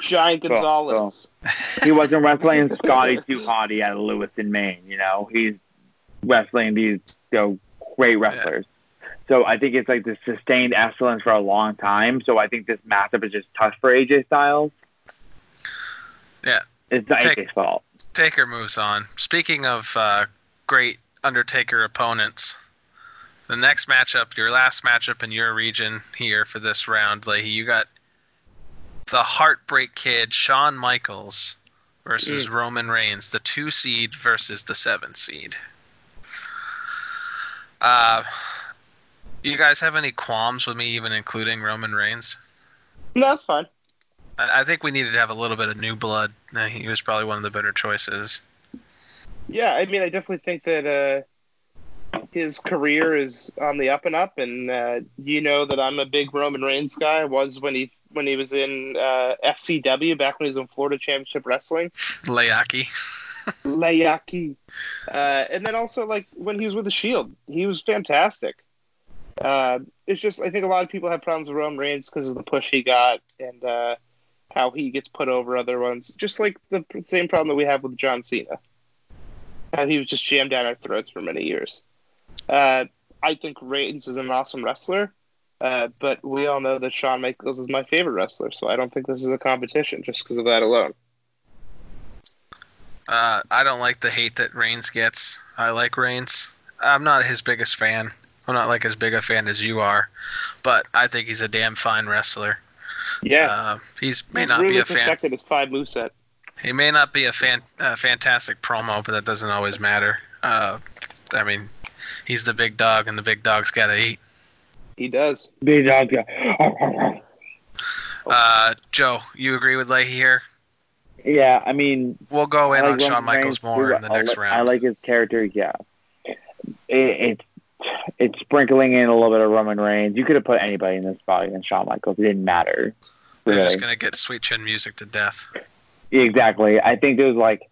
Giant Gonzalez. he wasn't wrestling Scotty Too Hotty out of Lewis Lewiston, Maine. You know, he's wrestling these you know, great wrestlers. So I think it's like the sustained excellence for a long time. So I think this matchup is just tough for AJ Styles. Yeah. It's not Take- AJ's fault. Taker moves on. Speaking of uh, great Undertaker opponents, the next matchup, your last matchup in your region here for this round, Leahy, you got the Heartbreak Kid, Shawn Michaels, versus Roman Reigns, the two seed versus the seven seed. Uh, you guys have any qualms with me even including Roman Reigns? No, that's fine. I, I think we needed to have a little bit of new blood. He was probably one of the better choices. Yeah, I mean, I definitely think that uh, his career is on the up and up, and uh, you know that I'm a big Roman Reigns guy. I was when he when he was in uh, FCW back when he was in Florida Championship Wrestling. Layaki. Layaki. Uh, and then also like when he was with the Shield, he was fantastic. Uh, it's just I think a lot of people have problems with Roman Reigns because of the push he got and uh, how he gets put over other ones. Just like the same problem that we have with John Cena. How he was just jammed down our throats for many years. Uh, I think Reigns is an awesome wrestler, uh, but we all know that Shawn Michaels is my favorite wrestler, so I don't think this is a competition just because of that alone. Uh, I don't like the hate that Reigns gets. I like Reigns. I'm not his biggest fan. I'm not like as big a fan as you are, but I think he's a damn fine wrestler. Yeah. Uh, he's may He's not really be a fan. perfected his five moveset. He may not be a fan, uh, fantastic promo, but that doesn't always matter. Uh, I mean, he's the big dog, and the big dog's got to eat. He does. Big dog. guy. Uh, Joe, you agree with Leahy here? Yeah, I mean, We'll go in I on like Shawn Michaels Reigns, more in the I next round. I like his character. Yeah, it, it's it's sprinkling in a little bit of Roman Reigns. You could have put anybody in this spot against Shawn Michaels. It didn't matter. They're Really. just gonna get sweet chin music to death. Exactly. I think there's like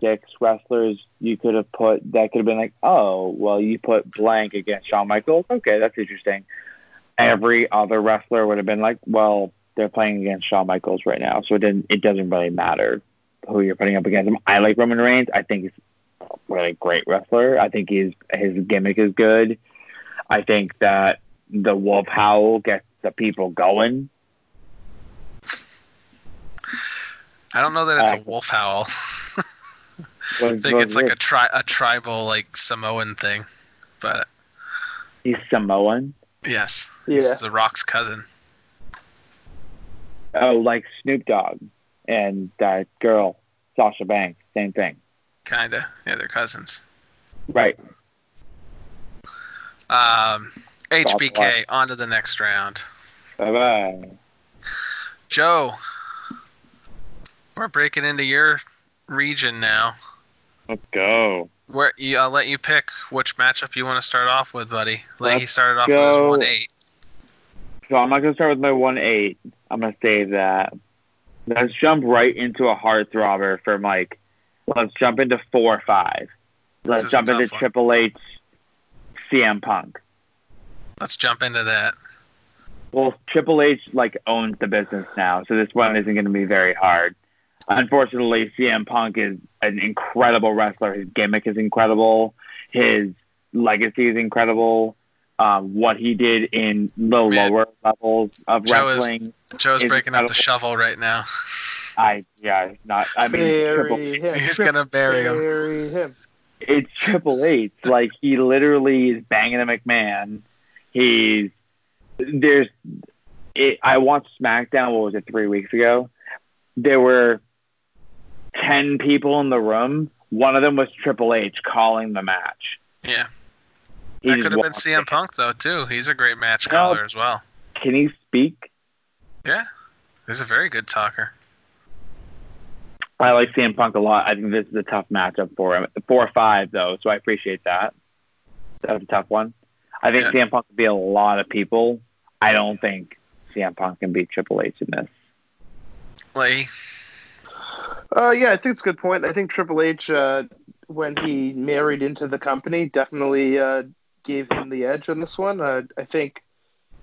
six wrestlers you could have put that could have been like, oh, well, you put blank against Shawn Michaels. Okay, that's interesting. Every other wrestler would have been like, well, they're playing against Shawn Michaels right now, so it didn't. It doesn't really matter who you're putting up against him. I like Roman Reigns. I think really great wrestler. I think he's his gimmick is good. I think that the wolf howl gets the people going. I don't know that it's Uh, a wolf howl. I think it's like a tri- a tribal like Samoan thing, but he's Samoan. yes, Yeah. he's the Rock's cousin. Oh, like Snoop Dogg and that girl, Sasha Banks, same thing. Kinda, yeah, they're cousins. Right. Um, HBK on to the next round. Bye bye. Joe, we're breaking into your region now. Let's go. Where you, I'll let you pick which matchup you want to start off with, buddy. Leahy Let's started off go. with his one eight. So I'm not gonna start with my one eight. I'm gonna save that. Let's jump right into a heart throbber for Mike. Let's jump into four or five. Let's is jump into one. Triple H, CM Punk. Let's jump into that. Well, Triple H like owns the business now, so this one isn't going to be very hard. Unfortunately, CM Punk is an incredible wrestler. His gimmick is incredible. His legacy is incredible. Um, what he did in the Man. lower levels of Joe is- Joe's It's breaking out the shovel right now. I yeah, not. I mean, Triple, Bury him. He's gonna bury him. Bury him. it's Triple H. Like he literally is banging a McMahon. He's there's. It, I watched SmackDown. What was it? Three weeks ago. There were ten people in the room. One of them was Triple H calling the match. Yeah, He that could have been CM in. Punk though too. He's a great match No. caller as well. Can he speak? Yeah, he's a very good talker. I like CM Punk a lot. I think this is a tough matchup for him. Four or five though, so I appreciate that. That's a tough one. I think CM Punk could be a lot of people. I don't think CM Punk can beat Triple H in this. Leahy. Uh, yeah, I think it's a good point. I think Triple H, uh, when he married into the company, definitely uh, gave him the edge on this one. Uh, I think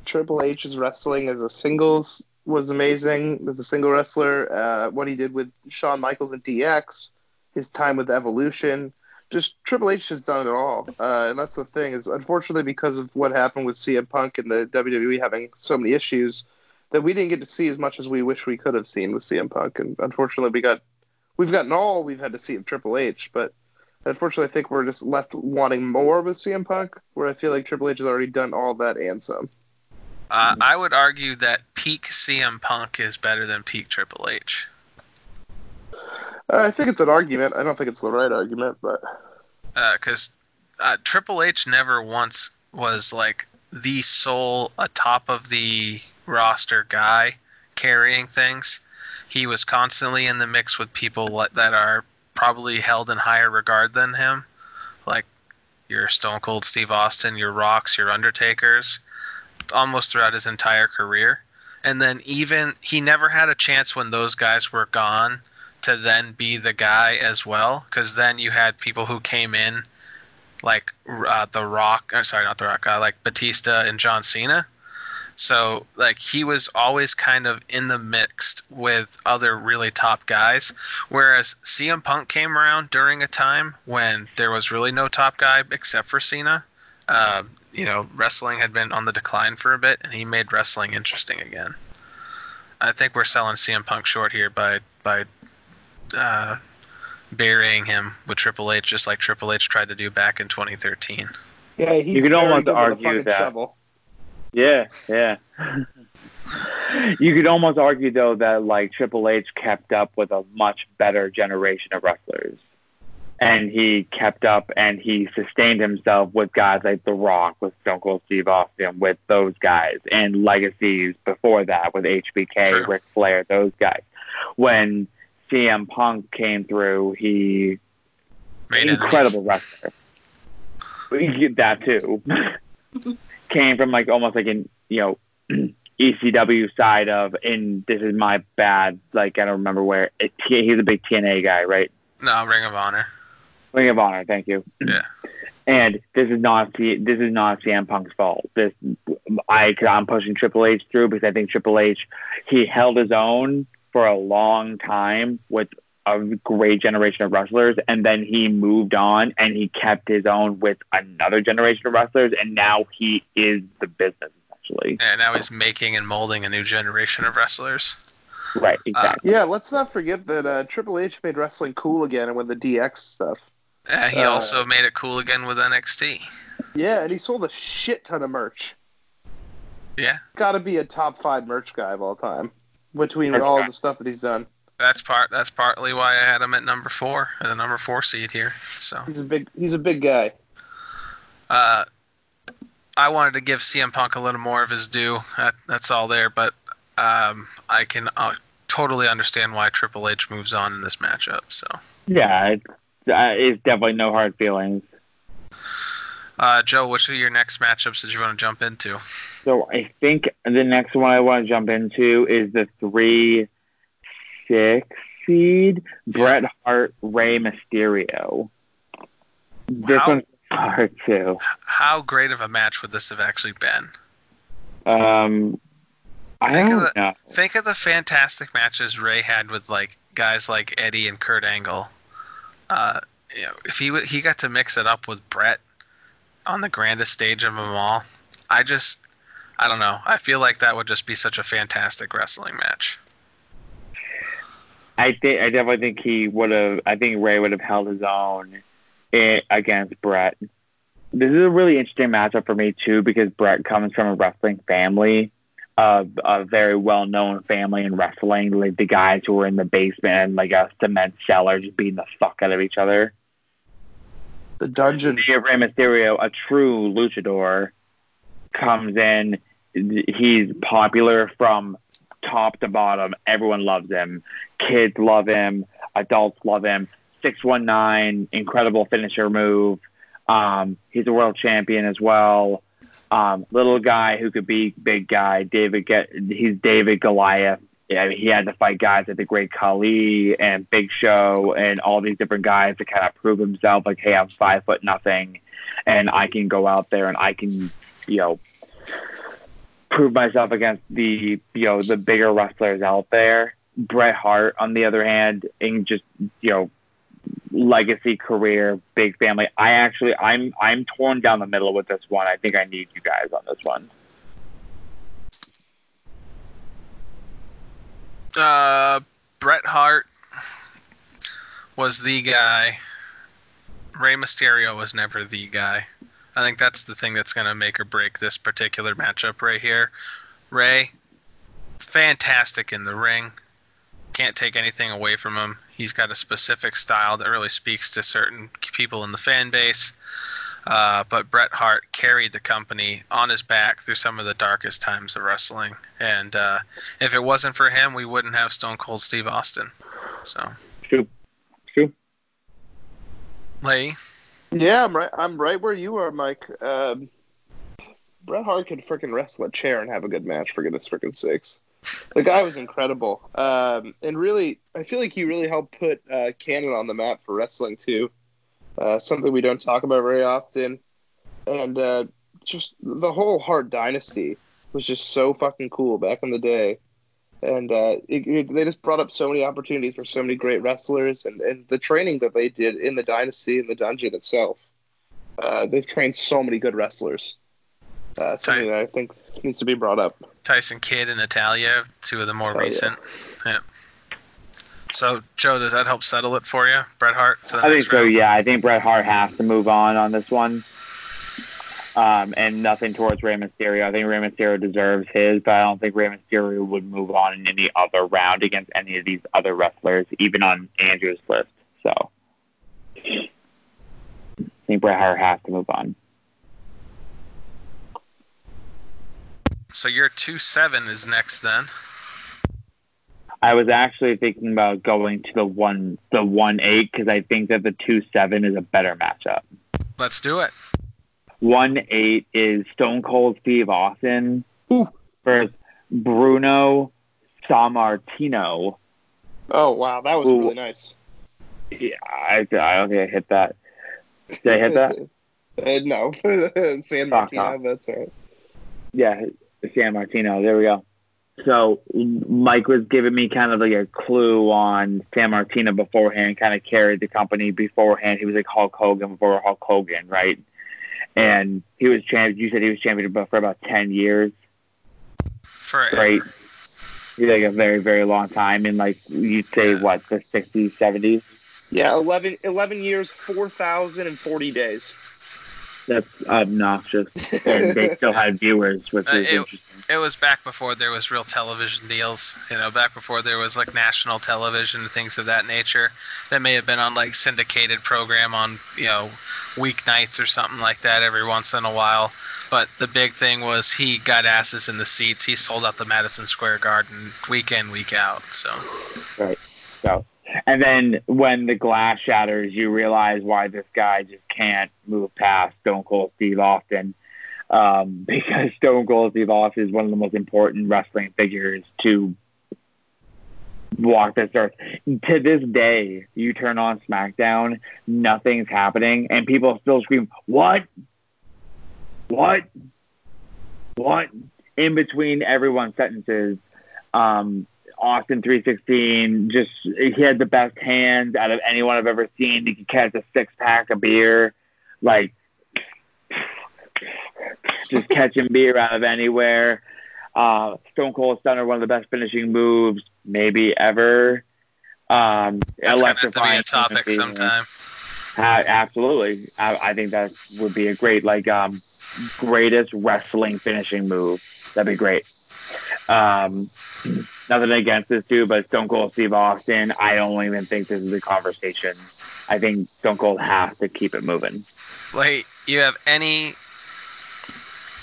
Triple H is wrestling as a singles was amazing as a single wrestler. Uh, what he did with Shawn Michaels and DX, his time with Evolution, just Triple H has done it all. Uh, and that's the thing is, unfortunately, because of what happened with CM Punk and the WWE having so many issues, that we didn't get to see as much as we wish we could have seen with CM Punk. And unfortunately, we got we've gotten all we've had to see of Triple H, but unfortunately, I think we're just left wanting more with CM Punk, where I feel like Triple H has already done all that and some. Uh, I would argue that peak CM Punk is better than peak Triple H. Uh, I think it's an argument. I don't think it's the right argument, but because uh, uh, Triple H never once was like the sole atop of the roster guy carrying things. He was constantly in the mix with people that are probably held in higher regard than him, like your Stone Cold Steve Austin, your Rocks, your Undertakers, almost throughout his entire career. And then even he never had a chance when those guys were gone to then be the guy as well, because then you had people who came in like uh, the Rock. Uh, sorry, not the Rock. Uh, like Batista and John Cena so like he was always kind of in the mix with other really top guys. Whereas CM Punk came around during a time when there was really no top guy except for Cena. Uh, you know, wrestling had been on the decline for a bit, and he made wrestling interesting again. I think we're selling CM Punk short here by by uh, burying him with Triple H, just like Triple H tried to do back in 2013. Yeah, you don't want to argue that. Shovel. Yeah, yeah. you could almost argue though that like Triple H kept up with a much better generation of wrestlers. And he kept up and he sustained himself with guys like The Rock, with Stone Cold Steve Austin, with those guys, and legacies before that with HBK, True. Ric Flair, those guys. When CM Punk came through, he Made incredible wrestler. That too. came from like almost like an you know ECW side of, and this is my bad. Like I don't remember where. It, he's a big TNA guy, right? No, Ring of Honor. Ring of Honor. Thank you. Yeah. And this is not this is not CM Punk's fault. This I I'm pushing Triple H through because I think Triple H he held his own for a long time with a great generation of wrestlers, and then he moved on and he kept his own with another generation of wrestlers, and now he is the business essentially. And now he's making and molding a new generation of wrestlers. Right, exactly. Uh, yeah, let's not forget that uh, Triple H made wrestling cool again and with the DX stuff. Yeah, he uh, also made it cool again with NXT. Yeah, and he sold a shit ton of merch. Yeah. Got to be a top five merch guy of all time between merch all guy. the stuff that he's done that's part. That's partly why I had him at number four, the number four seed here. So he's a big. He's a big guy. Uh, I wanted to give CM Punk a little more of his due. That, that's all there, but um, I can uh, totally understand why Triple H moves on in this matchup. So yeah, it's, uh, it's definitely no hard feelings. Uh, Joe, which are your next matchups that you want to jump into? So I think the next one I want to jump into is the three six seed, Bret Hart, Rey Mysterio. This how, one's hard too. How great of a match would this have actually been? Um, I think don't of the, know. Think of the fantastic matches Rey had with like guys like Eddie and Kurt Angle. Uh, you know, if he he got to mix it up with Bret on the grandest stage of them all, I just I don't know. I feel like that would just be such a fantastic wrestling match. I think I definitely think he would have. I think Rey would have held his own in, against Bret. This is a really interesting matchup for me too because Bret comes from a wrestling family, uh, a very well-known family in wrestling. Like the guys who were in the basement and like a cement cellar, just beating the fuck out of each other. The dungeon. Rey Mysterio, a true luchador, comes in. He's popular from top to bottom. Everyone loves him. Kids love him. Adults love him. 619, incredible finisher move. Um, he's a world champion as well. Um, little guy who could be big guy. David, he's David Goliath. Yeah, he had to fight guys like the Great Khali and Big Show and all these different guys to kind of prove himself. Like, hey, I'm five foot nothing, and I can go out there and I can, you know, prove myself against the you know the bigger wrestlers out there. Bret Hart, on the other hand, in just you know legacy career, big family. I actually I'm I'm torn down the middle with this one. I think I need you guys on this one. Uh, Bret Hart was the guy. Rey Mysterio was never the guy. I think that's the thing that's going to make or break this particular matchup right here. Rey, fantastic in the ring. Can't take anything away from him. He's got a specific style that really speaks to certain people in the fan base. Uh, but Bret Hart carried the company on his back through some of the darkest times of wrestling. And uh, if it wasn't for him, we wouldn't have Stone Cold Steve Austin. So, True. True. Lee, Yeah, I'm right. I'm right where you are, Mike. Um, Bret Hart could freaking wrestle a chair and have a good match. For goodness freaking sakes, the guy was incredible. Um, and really, I feel like he really helped put uh, Canada on the map for wrestling too. Uh, something we don't talk about very often. And uh, just the whole Hart dynasty was just so fucking cool back in the day. And uh, it, it- they just brought up so many opportunities for so many great wrestlers, and, and the training that they did in the dynasty and the dungeon itself. Uh, they've trained so many good wrestlers. Uh, something that I think needs to be brought up. Tyson Kidd, and Natalya, two of the more Oh, recent. Yeah. So, Joe, does that help settle it for you? Bret Hart to the I think so. round? Yeah, I think Bret Hart has to move on on this one. Um, and nothing towards Rey Mysterio. I think Rey Mysterio deserves his, but I don't think Rey Mysterio would move on in any other round against any of these other wrestlers, even on Andrew's list. So I think Bret Hart has to move on. So your two seven is next then. I was actually thinking about going to the one the one eight because I think that the two seven is a better matchup. Let's do it. One eight is Stone Cold Steve Austin Ooh. versus Bruno Sammartino. Oh wow, that was Ooh. really nice. Yeah, I, I don't think I hit that. Did I hit that? Uh, no, San Fuck Martino. off. That's right. Yeah, Sammartino. There we go. So Mike was giving me kind of like a clue on Sammartino beforehand, kind of carried the company beforehand. He was like Hulk Hogan before Hulk Hogan, right? And he was champion. You said he was champion for about ten years, For right? He's like a very, very long time. In like you'd say, Yeah. what the sixties, seventies? Yeah, 11, 11 years, four thousand and forty days. That's obnoxious. and they still had viewers, which Uh, is it- interesting. It was back before there was real television deals, you know, back before there was like national television and things of that nature. That may have been on like syndicated program on, you know, weeknights or something like that every once in a while. But the big thing was he got asses in the seats. He sold out the Madison Square Garden week in, week out. So right. So, and then when the glass shatters, you realize why this guy just can't move past Stone Cold Steve Austin. Um, because Stone Cold Steve Austin is one of the most important wrestling figures to walk this earth. To this day, you turn on SmackDown, nothing's happening, and people still scream, What? What? What? In between everyone's sentences. Um, Austin 316, just he had the best hands out of anyone I've ever seen. He could catch a six pack of beer, like just catching beer out of anywhere. Uh, Stone Cold Stunner, one of the best finishing moves maybe ever. Um, that's have to be a topic sometime. Uh, absolutely, I, I think that would be a great like um, greatest wrestling finishing move. That'd be great. Um, nothing against this dude, but Stone Cold Steve Austin, I don't even think this is a conversation. I think Stone Cold has to keep it moving. Wait, you have any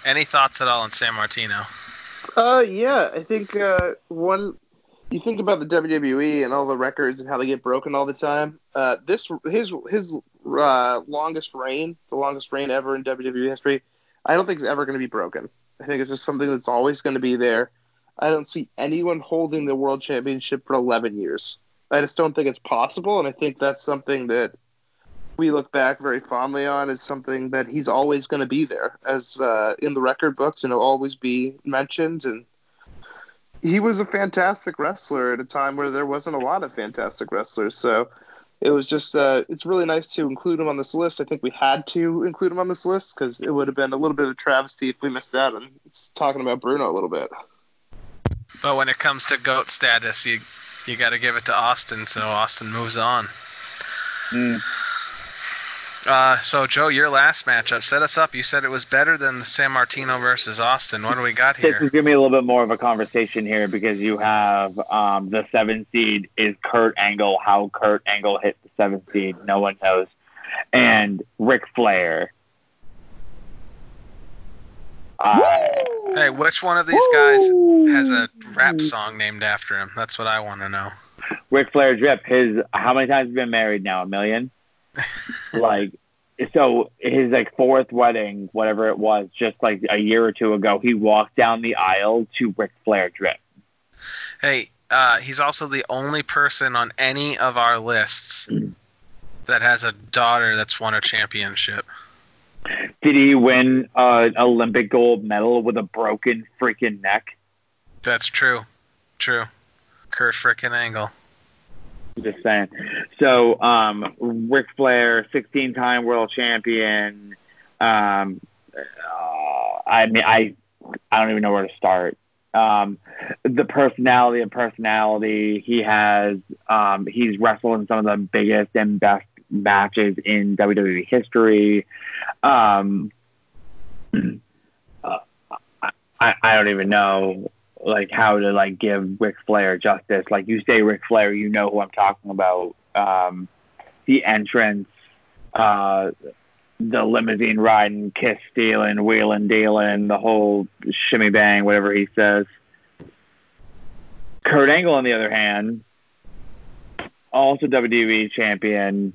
any thoughts at all on Sammartino? Uh, yeah, I think uh, one. You think about the WWE and all the records and how they get broken all the time. Uh, this his his uh, longest reign, the longest reign ever in WWE history. I don't think it's ever going to be broken. I think it's just something that's always going to be there. I don't see anyone holding the world championship for 11 years. I just don't think it's possible, and I think that's something that we look back very fondly on as something that he's always going to be there as uh, in the record books and he'll always be mentioned and he was a fantastic wrestler at a time where there wasn't a lot of fantastic wrestlers so it was just uh, it's really nice to include him on this list i think we had to include him on this list because it would have been a little bit of a travesty if we missed out on talking about bruno a little bit But when it comes to goat status, you you got to give it to Austin, so Austin moves on. Mm. Uh, so Joe, your last matchup, set us up. You said it was better than the Sammartino versus Austin. What do we got here? This is gonna be a little bit more of a conversation here because you have um, the seven seed is Kurt Angle. How Kurt Angle hit the seven seed, no one knows, and Ric Flair. Uh, Hey, which one of these guys has a rap song named after him? That's what I want to know. Ric Flair drip. His how many times has he been married now? A million. like, so his like fourth wedding, whatever it was, just like a year or two ago, he walked down the aisle to Ric Flair drip. Hey, uh, he's also the only person on any of our lists that has a daughter that's won a championship. Did he win uh, an Olympic gold medal with a broken freaking neck? That's true. True. Kurt frickin' Angle. Just saying. So, um, Ric Flair, 16 time world champion. Um, uh, I mean, I, I don't even know where to start. Um, the personality of personality he has, um, he's wrestled in some of the biggest and best matches in WWE history. Um, uh, I, I don't even know like how to like give Ric Flair justice. Like you say Ric Flair, you know who I'm talking about. Um, the entrance, uh, the limousine riding, kiss stealing, wheeling dealing, the whole shimmy bang, whatever he says. Kurt Angle, on the other hand, also WWE champion,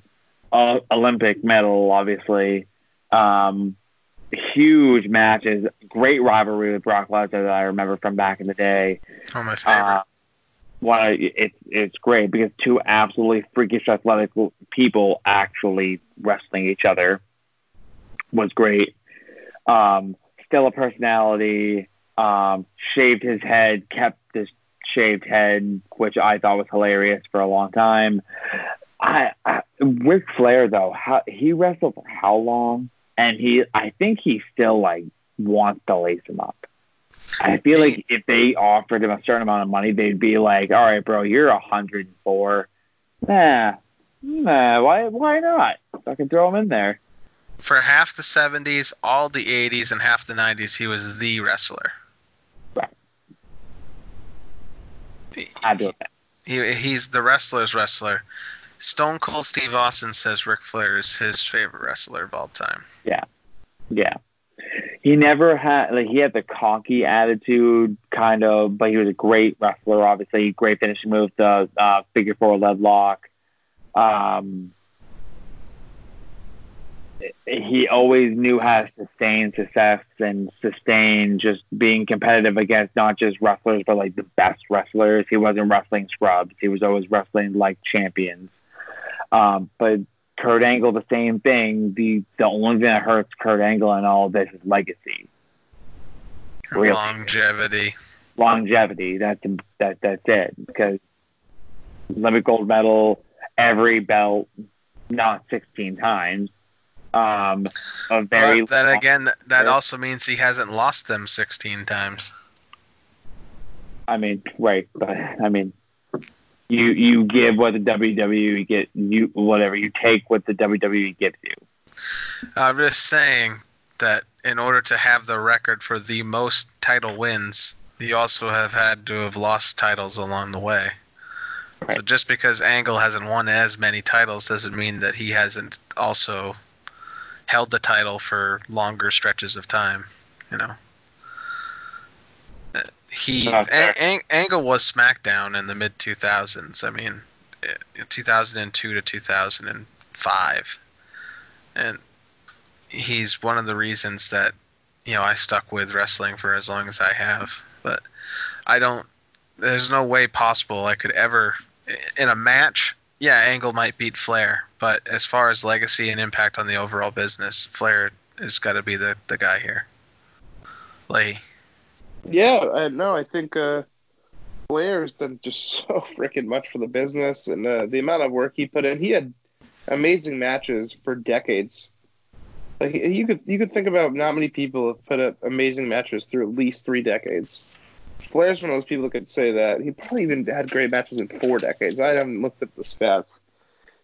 uh, Olympic medal, obviously. Um, huge matches, great rivalry with Brock Lesnar that I remember from back in the day. One of my favorite. Uh, one, it's it's great because two absolutely freakish athletic people actually wrestling each other was great. Um, still a personality. Um, shaved his head, kept this shaved head, which I thought was hilarious for a long time. I, I Ric Flair though, how, he wrestled for how long? And he, I think he still like wants to lace him up. I feel like if they offered him a certain amount of money, they'd be like, "All right, bro, you're 104. Nah, nah, why, why not? I can throw him in there." For half the 70s, all the 80s, and half the 90s, he was the wrestler. Right. I do that. He, he's the wrestler's wrestler. Stone Cold Steve Austin says Ric Flair is his favorite wrestler of all time. Yeah. Yeah. He never had like he had the cocky attitude kind of, but he was a great wrestler. Obviously, great finishing move, the uh, figure four leg lock. Um, he always knew how to sustain success and sustain just being competitive against not just wrestlers but like the best wrestlers. He wasn't wrestling scrubs. He was always wrestling like champions. Um, but Kurt Angle, the same thing. The the only thing that hurts Kurt Angle in all of this is legacy, Really? Longevity. longevity. That's that that's it. Because Olympic gold medal, every belt, not sixteen times. Um, a very But then again, that, that also means he hasn't lost them 16 times. I mean, right, but I mean, you you give what the WWE get you whatever you take what the WWE gives you. I'm just saying that in order to have the record for the most title wins, you also have had to have lost titles along the way. So just because Angle hasn't won as many titles doesn't mean that he hasn't also held the title for longer stretches of time. You know. He Not fair. A- Ang- Angle was SmackDown in the mid 2000s. I mean, uh, 2002 to 2005, and he's one of the reasons that you know I stuck with wrestling for as long as I have. But I don't. There's no way possible I could ever in a match. yeah, Angle might beat Flair, but as far as legacy and impact on the overall business, Flair has got to be the, the guy here. Lee. Yeah, I no, I think uh, Flair has done just so freaking much for the business, and uh, the amount of work he put in. He had amazing matches for decades. Like you could you could think about not many people have put up amazing matches through at least three decades. Flair's one of those people who could say that. He probably even had great matches in four decades. I haven't looked at the stats.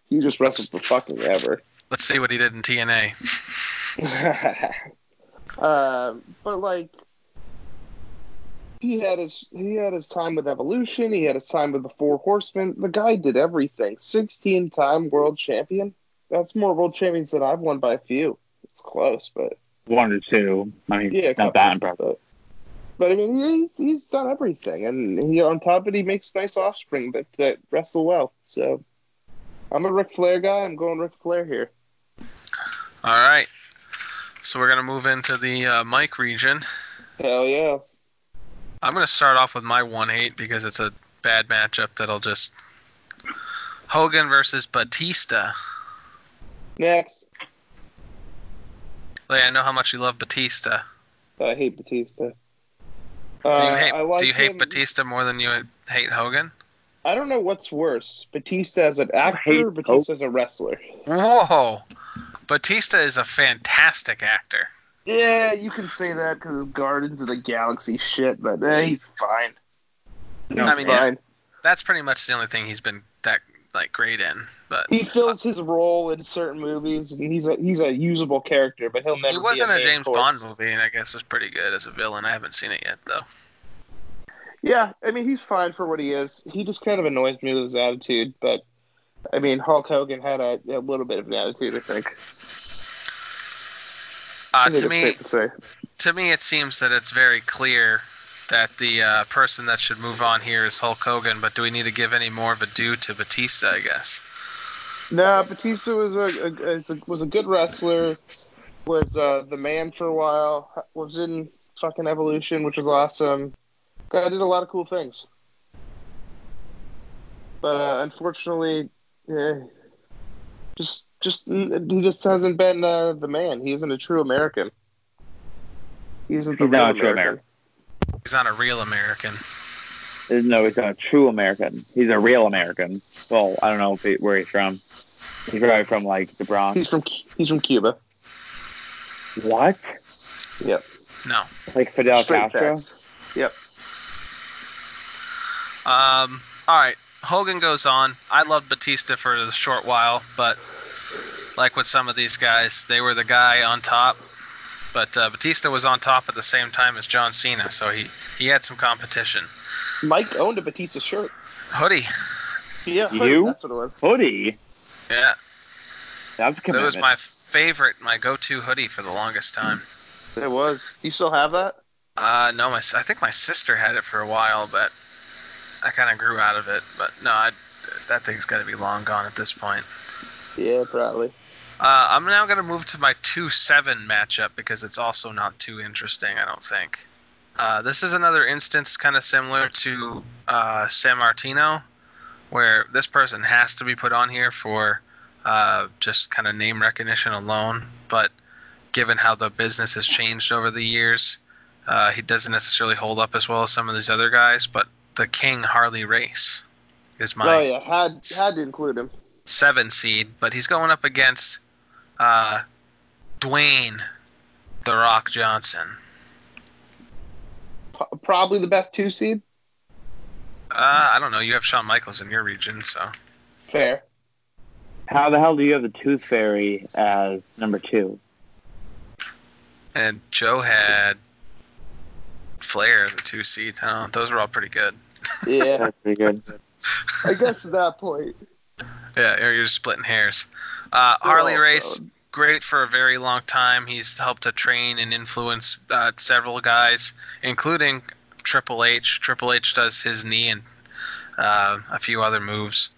He just wrestled for fucking ever. Let's see what he did in TNA. uh, but like he had his he had his time with Evolution. He had his time with the Four Horsemen. The guy did everything. Sixteen time world champion. That's more world champions than I've won by a few. It's close, but One or two. I mean, yeah, not that impressive. But, but I mean, he's he's done everything, and he on top of it, he makes nice offspring that that wrestle well. So I'm a Ric Flair guy. I'm going Ric Flair here. All right. So we're gonna move into the uh, Mike region. Hell yeah. I'm gonna start off with my one eight because it's a bad matchup that'll just Hogan versus Batista. Next, Lee, I know how much you love Batista. I hate Batista. Do you Uh, hate I like Do you hate Batista more than you hate Hogan? I don't know what's worse, Batista as an actor, or Batista as a wrestler. Whoa, Batista is a fantastic actor. Yeah, you can say that because of Guardians of the Galaxy shit, but eh, he's fine. No, I mean, He's yeah. That's pretty much the only thing he's been that like great in. But He fills his role in certain movies, and he's a he's a usable character, but he'll never. he be wasn't a, main James course. Bond movie, and I guess was pretty good as a villain. I haven't seen it yet though. Yeah, I mean he's fine for what he is. He just kind of annoys me with his attitude, but I mean Hulk Hogan had a, a little bit of an attitude, I think. Uh, to me, to to me, it seems that it's very clear that the uh, person that should move on here is Hulk Hogan. But do we need to give any more of a due to Batista? I guess. No, Batista was a, a, a was a good wrestler. Was uh, the man for a while. Was in fucking Evolution, which was awesome. Guy did a lot of cool things. But uh, unfortunately, eh, just just he just hasn't been uh, the man. He isn't a true American. He isn't the He's real not a true American. He's not a real American. No, he's not a true American. He's a real American. Well, I don't know if he, where he's from. He's probably from like the Bronx. He's from he's from Cuba. What? Yep. No. Like Fidel Straight Castro? facts. Yep. Um. All right. Hogan goes on. I loved Batista for a short while, but like with some of these guys, they were the guy on top. But uh, Batista was on top at the same time as John Cena, so he he had some competition. Mike owned a Batista shirt. Hoodie. Yeah, You? that's what it was. Hoodie. Yeah. That's a That was my favorite, my go-to hoodie for the longest time. It was. You still have that? Uh, no, my s- I think my sister had it for a while, but I kind of grew out of it. But no, I, that thing's got to be long gone at this point. Yeah, probably. Uh, I'm now going to move to my 2-7 matchup because it's also not too interesting, I don't think. Uh, this is another instance kind of similar to uh, Sammartino, where this person has to be put on here for uh, just kind of name recognition alone. But given how the business has changed over the years, uh, he doesn't necessarily hold up as well as some of these other guys. But the King Harley Race is my oh yeah, had had to include him. Seven seed, but he's going up against uh, Dwayne The Rock Johnson. Probably the best two seed. Uh, I don't know. You have Shawn Michaels in your region, so Fair. How the hell do you have the Tooth Fairy as number two? and Joe had Flair as a two seed. I those were all pretty good. Yeah, That's pretty good. I guess at that point. Yeah, or you're splitting hairs. Uh, Harley Race, great for a very long time. He's helped to train and influence uh, several guys, including Triple H. Triple H does his knee and uh, a few other moves.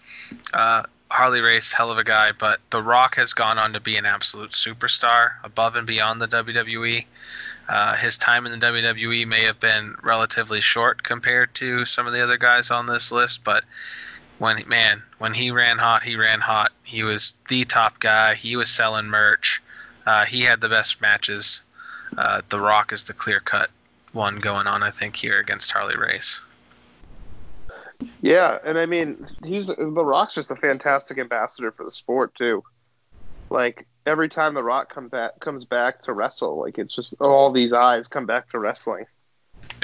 Uh, Harley Race, hell of a guy, but The Rock has gone on to be an absolute superstar above and beyond the WWE. Uh, his time in the WWE may have been relatively short compared to some of the other guys on this list, but when man when he ran hot, he ran hot. He was the top guy. He was selling merch. Uh, he had the best matches. Uh, the Rock is the clear cut one going on, I think, here against Harley Race. Yeah, and I mean, he's The Rock's just a fantastic ambassador for the sport too. Like every time The Rock come back comes back to wrestle, like it's just all these eyes come back to wrestling.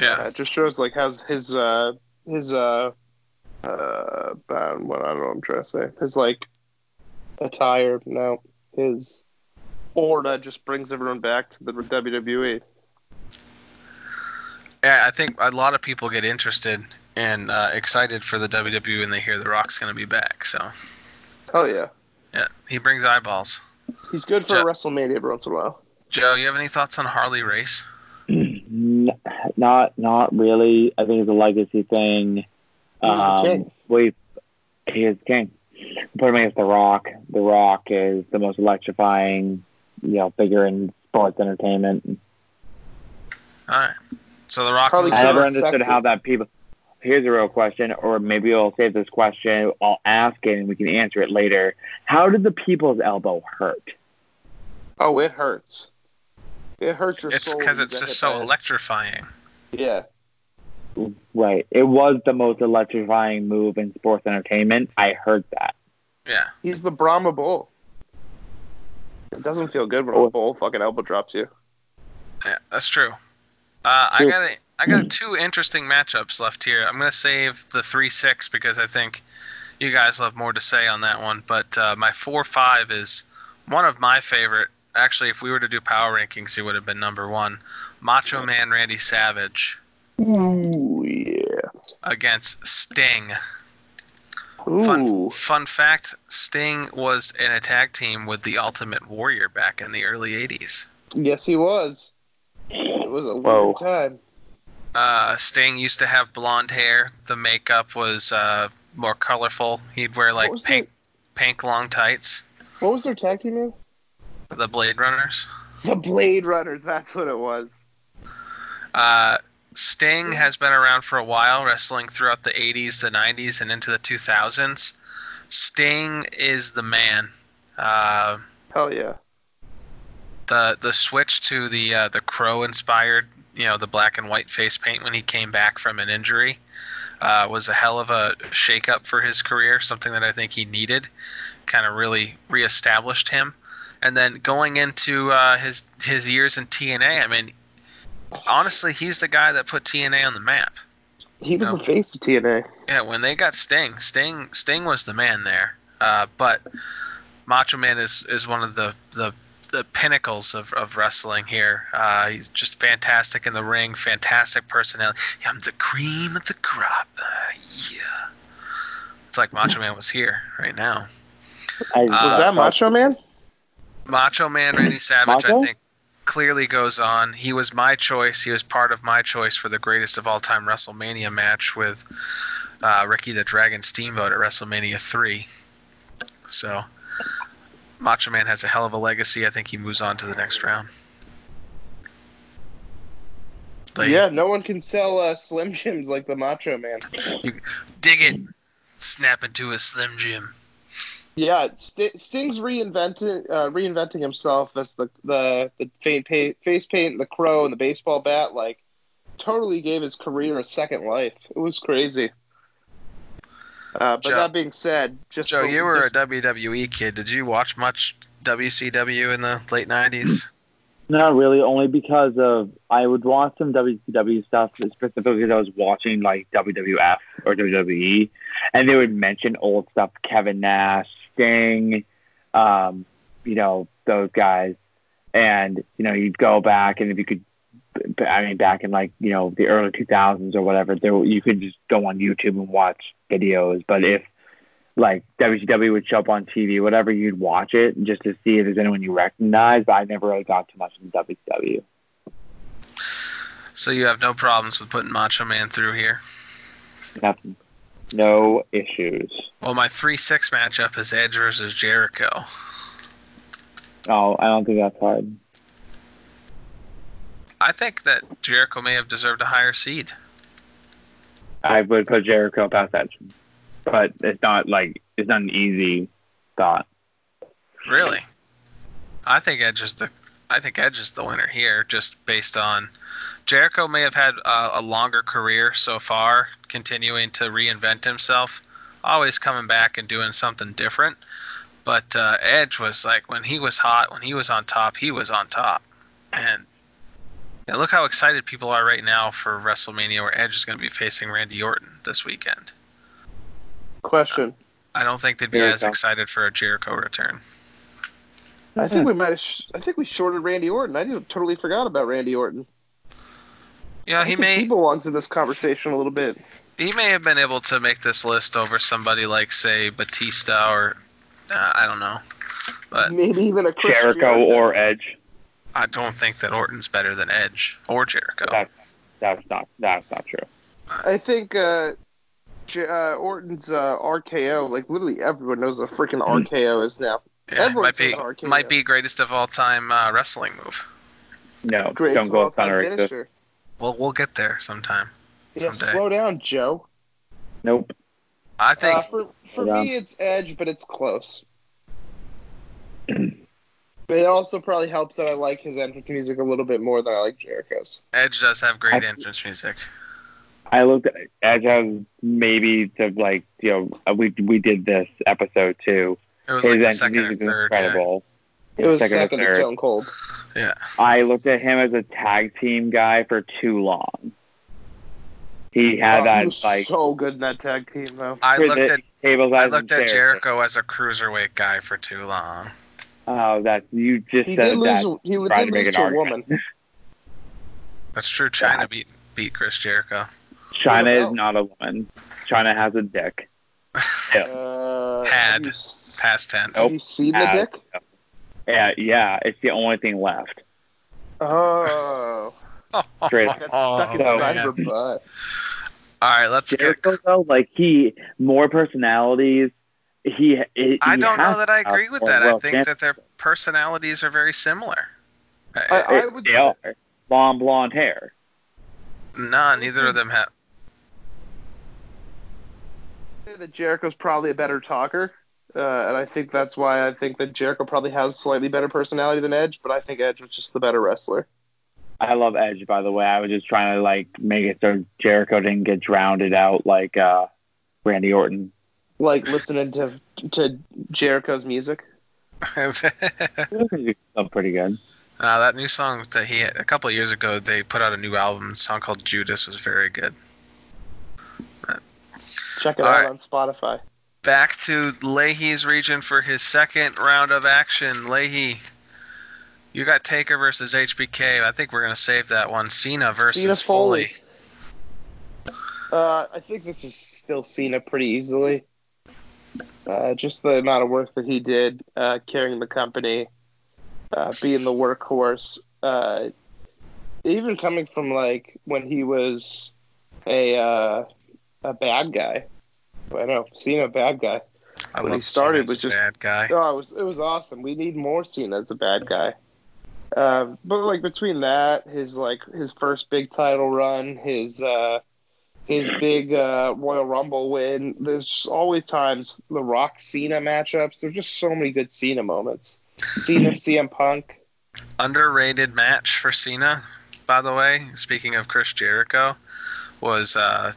Yeah, Uh, it just shows like how's his uh his uh uh bound what I don't know what I'm trying to say. His like attire, no, his aura just brings everyone back to the E. WWE. yeah. I think a lot of people get interested and uh, excited for the WWE when they hear The Rock's going to be back. So Hell yeah. yeah, he brings eyeballs. He's good for Ja- WrestleMania every once in a while. Joe, you have any thoughts on Harley Race? Not not really. I think it's a legacy thing. Was the um, king. We he is king. Put him against The Rock. The Rock is the most electrifying, you know, figure in sports entertainment. All right. So The Rock Harley moves I never on. Sexy. understood how that people. Here's a real question, or maybe I'll save this question. I'll ask it and we can answer it later. How did the people's elbow hurt? Oh, it hurts. It hurts your It's soul. because it's just so hit electrifying. Yeah. Right. It was the most electrifying move in sports entertainment. I heard that. Yeah. He's the Brahma Bull. It doesn't feel good when Oh. a bull fucking elbow drops you. Yeah, that's true. Uh, I got a, I got two interesting matchups left here. I'm gonna save the three six because I think you guys will have more to say on that one. But uh, my four five is one of my favorite. Actually, if we were to do power rankings, he would have been number one. Macho Man Randy Savage Ooh, yeah. against Sting. Ooh. Fun, fun fact: Sting was in a tag team with the Ultimate Warrior back in the early '80s. Yes, he was. It was a Whoa. weird time. Uh, Sting used to have blonde hair. The makeup was uh, more colorful. He'd wear like what, was pink, pink long tights. what was their tag team name? The Blade Runners. The Blade Runners. That's what it was. Uh, Sting has been around for a while, wrestling throughout the 80s, the 90s, and into the 2000s. Sting is the man. Uh, Hell yeah. the the switch to the uh, the crow inspired, you know, the black and white face paint when he came back from an injury uh, was a hell of a shakeup for his career. Something that I think he needed, kind of really reestablished him. And then going into uh, his his years in TNA, I mean, honestly, he's the guy that put TNA on the map. He was No. the face of TNA. Yeah, when they got Sting, Sting Sting was the man there. Uh, but Macho Man is, is one of the, the the pinnacles of, of wrestling here. Uh, he's just fantastic in the ring, fantastic personality. I'm the cream of the crop. Uh, yeah. It's like Macho Man was here right now. I, Was Uh, that Macho Man? Macho Man Randy Savage, I think, clearly goes on. He was my choice. He was part of my choice for the greatest of all time WrestleMania match with uh, Ricky the Dragon Steamboat at WrestleMania 3. So, Macho Man has a hell of a legacy. I think he moves on to the next round. Like, yeah, no one can sell uh, Slim Jims like the Macho Man. Dig it. Snap into a Slim Jim. Yeah, St- Sting's reinventing uh, reinventing himself as the the the fa- pa- face paint, the crow, and the baseball bat. Like, totally gave his career a second life. It was crazy. Uh, but Joe- that being said, just Joe, for- you were a WWE kid. Did you watch much WCW in the late 90s? Not really, only because of I would watch some WCW stuff specifically because I was watching like WWF or WWE, and they would mention old stuff, Kevin Nash, Sting, um, you know those guys, and you know you'd go back and if you could, I mean back in like you know the early 2000s or whatever, there you could just go on YouTube and watch videos, but if like WCW would show up on TV, whatever, you'd watch it just to see if there's anyone you recognize. But I never really got too much into WCW. So you have no problems with putting Macho Man through here. Nothing. No issues. Well, my 3 6 matchup is Edge versus Jericho. Oh, I don't think that's hard. I think that Jericho may have deserved a higher seed. I would put Jericho past Edge. but it's not like it's not an easy thought. Really? I think Edge is the I think Edge is the winner here, just based on Jericho may have had uh, a longer career so far, continuing to reinvent himself, always coming back and doing something different. But uh, Edge was like when he was hot, when he was on top, he was on top. And, and look how excited people are right now for WrestleMania, where Edge is going to be facing Randy Orton this weekend. Question. I don't think they'd be as excited for a Jericho return. I think we might have. Sh- I think we shorted Randy Orton. I totally forgot about Randy Orton. Yeah, he may he belongs in this conversation a little bit. he may have been able to make this list over somebody like say Batista or uh, I don't know, but Maybe even a Chris Jericho, or Edge. I don't think that Orton's better than Edge or Jericho. That's that's not that's not true. I think uh, J- uh, Orton's uh, RKO. Like literally everyone knows what a freaking Hmm. RKO is now. Yeah, everyone might be RKO. might be greatest of all time uh, wrestling move. No, Great don't go all-time Thunder. Finisher. Well, we'll get there sometime. Yeah, someday. slow down, Joe. Nope. I think Uh, for for Hold me, it's Edge, but it's close. but it also probably helps that I like his entrance music a little bit more than I like Jericho's. Edge does have great I- entrance music. I looked at Edge as maybe to like you know uh, we we did this episode too. It was His like the entrance second or music is third. Yeah. Incredible. It was Second or second, to third. Stone Cold. Yeah. I looked at him as a tag team guy for too long. He had Oh, that he was like so good in that tag team, though. I looked at tables I looked at. Jericho as a cruiserweight guy for too long. Oh, that you just He said did lose. that. He trying did to make lose an to a woman. That's true. Chyna beat beat Chris Jericho. Chyna is not a woman. Chyna has a dick. Yeah. Uh, Had. Have you, s- Past tense. Nope. have you seen the Had. dick? Yeah, yeah, it's the only thing left. Oh, Straight got stuck inside man. her butt. All right, let's get. Though, like he more personalities. He, he I don't know that I agree with more that. I think stand- that their personalities are very similar. I- Uh, would they say- are long blonde hair. no, neither of them have. that Jericho's probably a better talker, uh, and I think that's why I think that Jericho probably has slightly better personality than Edge, but I think Edge was just the better wrestler. I love Edge, by the way. I was just trying to like make it so Jericho didn't get drowned out like uh, Randy Orton. Like listening to to Jericho's music. uh, Oh, pretty good. that new song that he had a couple of years ago, they put out a new album. A song called Judas was very good. Check it All out right. on Spotify. Back to Leahy's region for his second round of action. Leahy, you got Taker versus HBK. I think we're gonna save that one. Cena versus Cena Foley. Foley. Uh, I think this is still Cena pretty easily. Uh, just the amount of work that he did uh, carrying the company, uh, being the workhorse, uh, even coming from like when he was a uh, a bad guy. I know Cena, bad guy. I When he started Cena's was just- bad guy. Oh, it was it was awesome. We need more Cena as a bad guy. Um, but like between that, his like his first big title run, his uh, his big uh, Royal Rumble win. There's always times the Rock Cena matchups. There's just so many good Cena moments. Cena, CM Punk. underrated match for Cena, by the way. Speaking of Chris Jericho, was uh,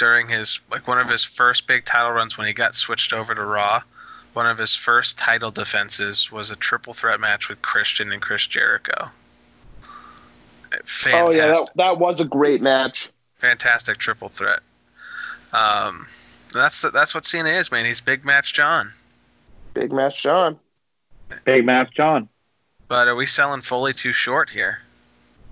during his like one of his first big title runs when he got switched over to Raw. One of his first title defenses was a triple threat match with Christian and Chris Jericho. Fantastic, Oh yeah, that, that was a great match. fantastic triple threat. Um, that's the, that's what Cena is, man. He's big match John. Big match, John. Big Match John. But are we selling Foley too short here?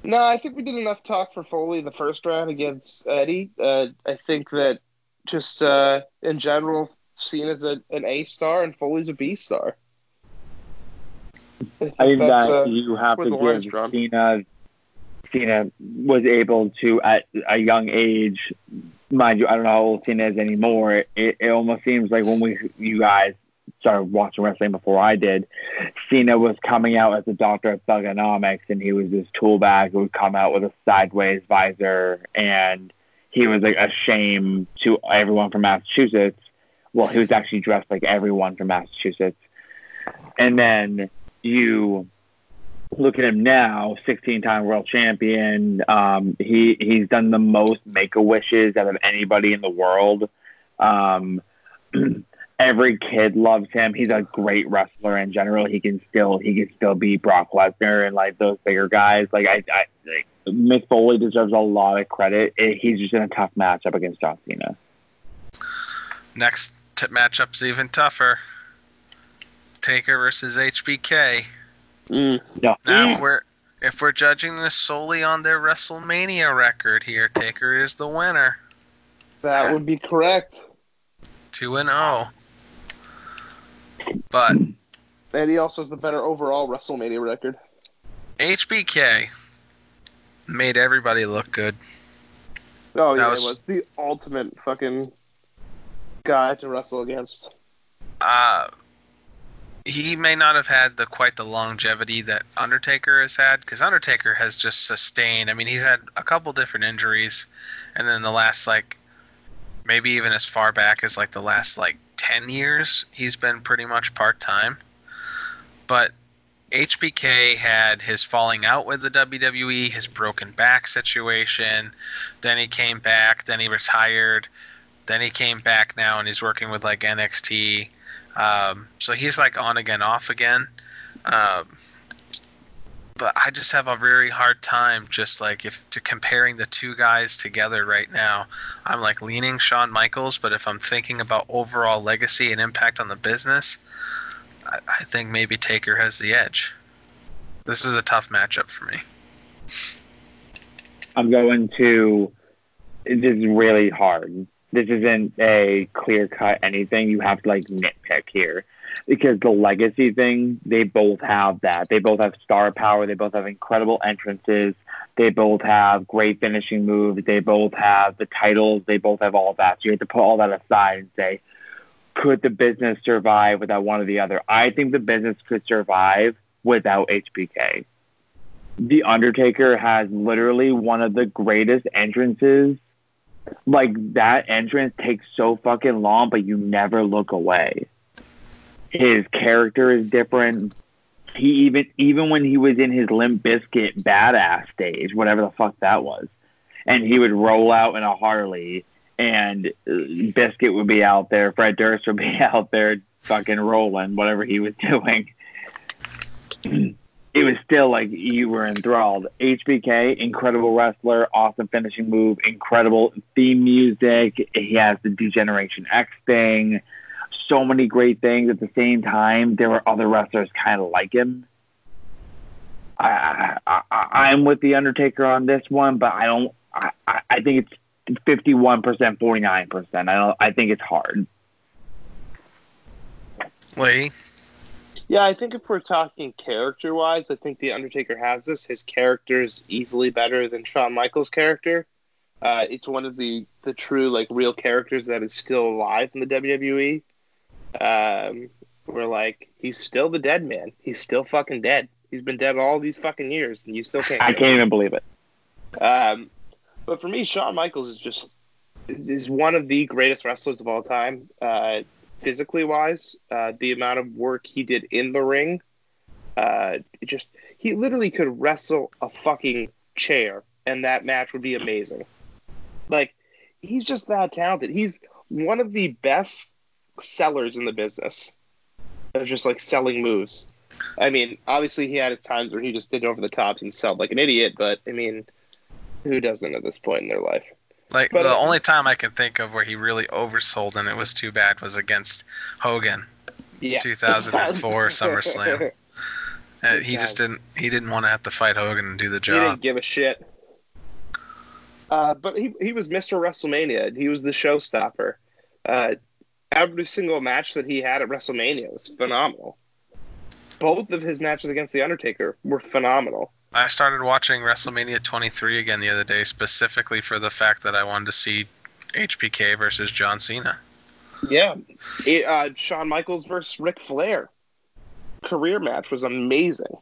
No, I think we did enough talk for Foley in the first round against Eddie. Uh, I think that just uh, in general, Cena's a, an A star and Foley's a B star. I think, I think that's, that uh, you have to give. Cena. Cena was able to, at a young age, mind you, I don't know how old Cena is anymore. It, it almost seems like when we, you guys started watching wrestling before I did, Cena was coming out as a doctor of Thuganomics, and he was this tool bag who would come out with a sideways visor, and he was like a shame to everyone from Massachusetts. well, he was actually dressed like everyone from Massachusetts. And then you look at him now, 16-time world champion. Um, he he's done the most make-a-wishes out of anybody in the world. Um, every kid loves him. He's a great wrestler in general. He can still he can still beat Brock Lesnar and like those bigger guys. Like I, I like, Mick Foley deserves a lot of credit. It, he's just in a tough matchup against John Cena. Next t- matchup's even tougher. Taker versus HBK. Mm. No, Now, if we're if we're judging this solely on their WrestleMania record here, Taker is the winner, That would be correct. two and zero. But And he also has the better overall WrestleMania record. HBK made everybody look good. Oh That yeah, was- it was the ultimate fucking guy to wrestle against. Uh, he may not have had the quite the longevity that Undertaker has had because Undertaker has just sustained. I mean, he's had a couple different injuries, and then the last like maybe even as far back as like the last like ten years, he's been pretty much part time. But HBK had his falling out with the WWE, his broken back situation. Then he came back. Then he retired. Then he came back now and he's working with like NXT. Um, so he's like on again, off again. Um, but I just have a very hard time just like if to comparing the two guys together right now. I'm like leaning Shawn Michaels, but if I'm thinking about overall legacy and impact on the business, I, I think maybe Taker has the edge. This is a tough matchup for me. I'm going to. This is really hard. This isn't a clear cut anything. You have to like nitpick here because the legacy thing, they both have that. They both have star power. They both have incredible entrances. They both have great finishing moves. They both have the titles. They both have all that. So you have to put all that aside and say, could the business survive without one or the other? I think the business could survive without HBK. The Undertaker has literally one of the greatest entrances. Like that entrance takes so fucking long, but you never look away. His character is different. He even even when he was in his Limp Bizkit badass stage, whatever the fuck that was, and he would roll out in a Harley, and uh, Biscuit would be out there, Fred Durst would be out there, fucking rolling, whatever he was doing it was still like you were enthralled. HBK, incredible wrestler, awesome finishing move, incredible theme music. He has the Degeneration X thing. So many great things at the same time. There were other wrestlers kind of like him. I, I, I, I'm with the Undertaker on this one, but I don't. I, I- I think it's fifty-one percent, forty-nine percent. I don't. I think it's hard. Lee, Yeah, I think if we're talking character wise, I think the Undertaker has this. His character is easily better than Shawn Michaels' character. Uh, it's one of the the true like real characters that is still alive in the WWE. Um, we're like he's still the dead man. He's still fucking dead. He's been dead all these fucking years, and you still can't. I can't even believe it. Um, but for me, Shawn Michaels is just is one of the greatest wrestlers of all time. Uh, physically wise, uh, the amount of work he did in the ring, uh, it just he literally could wrestle a fucking chair, and that match would be amazing. Like he's just that talented. He's one of the best sellers in the business. Of just like selling moves. I mean, obviously he had his times where he just did over the tops and sold like an idiot, but I mean, who doesn't at this point in their life? like But, the uh, only time I can think of where he really oversold and it was too bad was against Hogan. Yeah. 2004 SummerSlam. Uh, he just didn't. He didn't want to have to fight Hogan and do the job. He didn't give a shit. Uh, but he he was Mr. WrestleMania. He was the showstopper. Uh, every single match that he had at WrestleMania was phenomenal. Both of his matches against The Undertaker were phenomenal. I started watching WrestleMania 23 again the other day specifically for the fact that I wanted to see HBK versus John Cena. Yeah. It, uh, Shawn Michaels versus Ric Flair. Career match was amazing.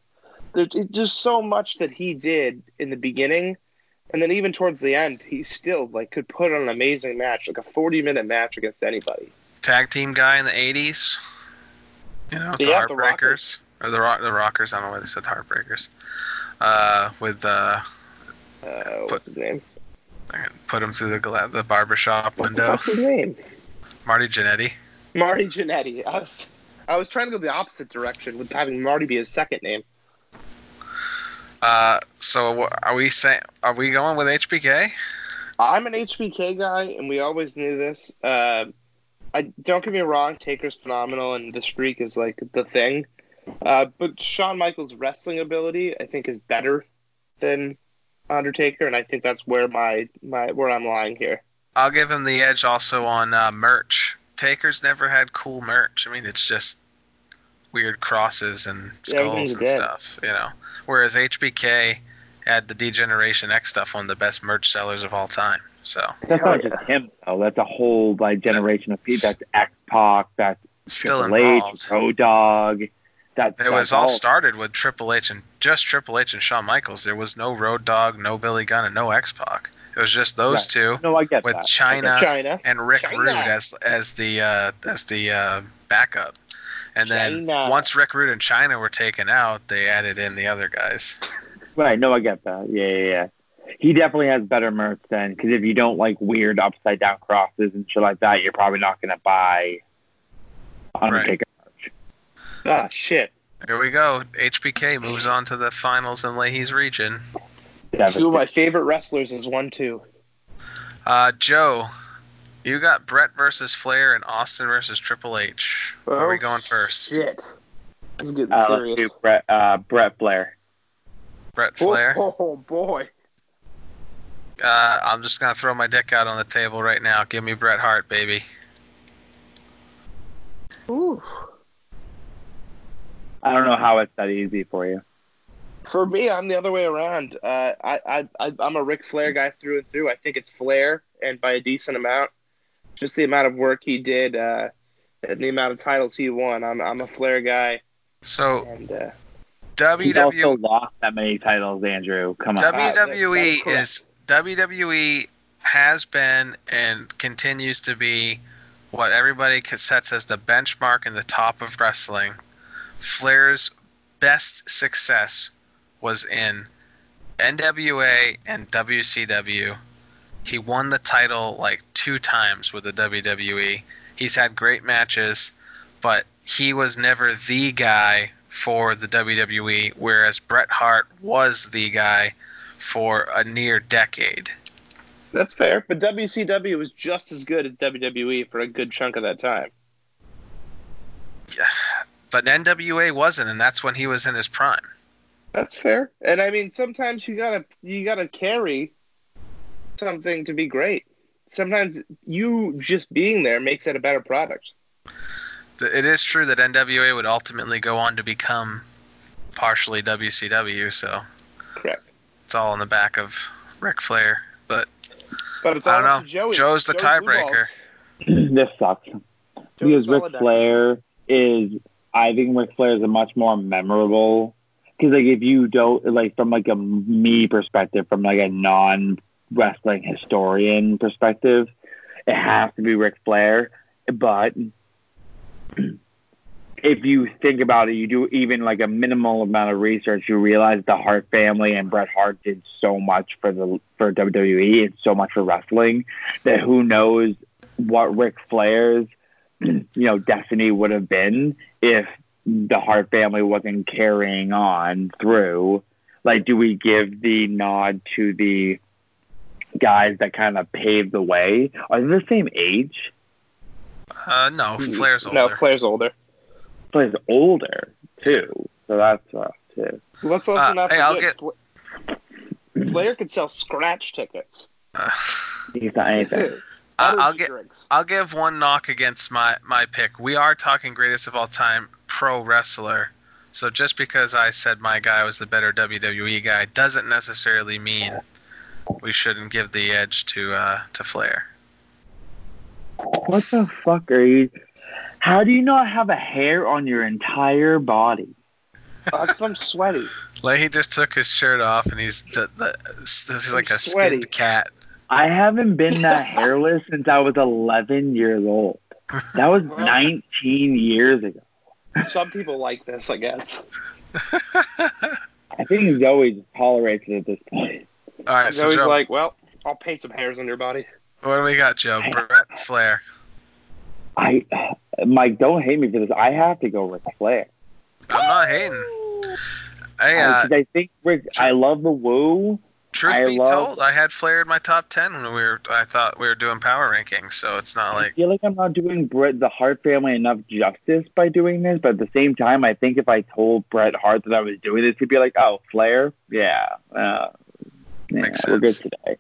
There's just so much that he did in the beginning, and then even towards the end, he still like could put on an amazing match, like a 40 minute match against anybody. Tag team guy in the '80s. You know, the Yeah, the Heartbreakers or the Rock, the Rockers. I don't know why they said Heartbreakers. Uh, with uh, Uh, what's his name? put him through the gla- the barbershop What window. What's his name? Marty Jannetty. Marty Jannetty. I was, I was trying to go the opposite direction with having Marty be his second name. Uh, so are we saying are we going with HBK? I'm an HBK guy, and we always knew this. Uh, I don't get me wrong, Taker's phenomenal, and the streak is like the thing. Uh, but Shawn Michaels' wrestling ability, I think, is better than Undertaker, and I think that's where my my where I'm lying here. I'll give him the edge also on uh, merch. Taker's never had cool merch. I mean, it's just weird crosses and skulls everything's and dead. stuff, you know. Whereas HBK had the Degeneration X stuff, one of the best merch sellers of all time. So That's not yeah. just him though. That's a whole like generation of people. That's X Pac. That's still Triple H, involved. Road Dog. That It was that's all started with Triple H and just Triple H and Shawn Michaels. There was no Road Dog, no Billy Gunn, and no X Pac. It was just those Right. two No, I get with that. Chyna Chyna. and Rick Chyna. Rude as as the uh, as the uh, backup. And then Chyna. once Rick Rude and Chyna were taken out, they added in the other guys. Right. No, I get that. Yeah, yeah, yeah. He definitely has better merch then, because if you don't like weird upside down crosses and shit like that, you're probably not gonna buy Undertaker merch. Ah, shit. Here we go. HBK moves on to the finals in Leahy's region. Two of my favorite wrestlers is one two. Uh, Joe, you got Bret versus Flair and Austin versus Triple H. Where are we Oh, going first? Shit. This is getting Uh, let's serious. do Bret, uh, Bret Flair. Bret Flair. Oh, oh, boy. Uh, I'm just gonna throw my dick out on the table right now. Give me Bret Hart, baby. Ooh. I don't know how it's that easy for you. For me, I'm the other way around. Uh, I, I, I, I'm a Ric Flair guy through and through. I think it's Flair, and by a decent amount. Just the amount of work he did, uh, and the amount of titles he won. I'm, I'm a Flair guy, So and uh, He's also WWE lost that many titles, Andrew. Come on. WWE is WWE has been and continues to be what everybody sets as the benchmark and the top of wrestling. Flair's best success was in NWA and WCW. He won the title like two times with the WWE. He's had great matches, but he was never the guy for the WWE, whereas Bret Hart was the guy for a near decade. that's fair. But WCW was just as good as WWE for a good chunk of that time. Yeah, but NWA wasn't, and that's when he was in his prime. That's fair. And I mean, sometimes you gotta you gotta carry something to be great. Sometimes you just being there makes it a better product. It is true that NWA would ultimately go on to become partially WCW, so. It's all in the back of Ric Flair. But But it's I don't know. Joey. Joe's the Joey tiebreaker. This sucks. Joey because Ric Flair is, I think Ric Flair is a much more memorable. Because like if you don't like from like a me perspective, from like a non wrestling historian perspective, it has to be Ric Flair. But if you think about it, you do even like a minimal amount of research, you realize the Hart family and Bret Hart did so much for the for WWE and so much for wrestling that who knows what Ric Flair's you know destiny would have been if the Hart family wasn't carrying on through. Like, do we give the nod to the guys that kind of paved the way? Are they the same age? Uh, no, Flair's older. No, Flair's older. But he's older too, so that's rough too. Let's also Uh, not hey, I'll forget Fla- Flair could sell scratch tickets. Uh, He's not anything. I- I'll get- drinks. I'll give one knock against my my pick. We are talking greatest of all time pro wrestler. So just because I said my guy was the better WWE guy doesn't necessarily mean we shouldn't give the edge to uh, to Flair. What the fuck are you? How do you not have a hair on your entire body? I'm sweaty. Like he just took his shirt off and he's the, the, this is like a sweaty. skinned cat. I haven't been that hairless since I was 11 years old. That was 19 years ago. Some people like this, I guess. I think Zoe just tolerates it at this point. All right, so Zoe's Joe, like, well, I'll paint some hairs on your body. what do we got, Joe? Bret Flair. I, Mike, don't hate me for this. I have to go Ric Flair. I'm not hating. Hey, uh, I think Rick, I love the woo. truth I be love- told, I had Flair in my top ten when we were. I thought we were doing power rankings, so it's not I like feel like I'm not doing Bret the Hart family enough justice by doing this, but at the same time, I think if I told Bret Hart that I was doing this, he'd be like, "Oh, Flair, yeah, uh, yeah, we're good today."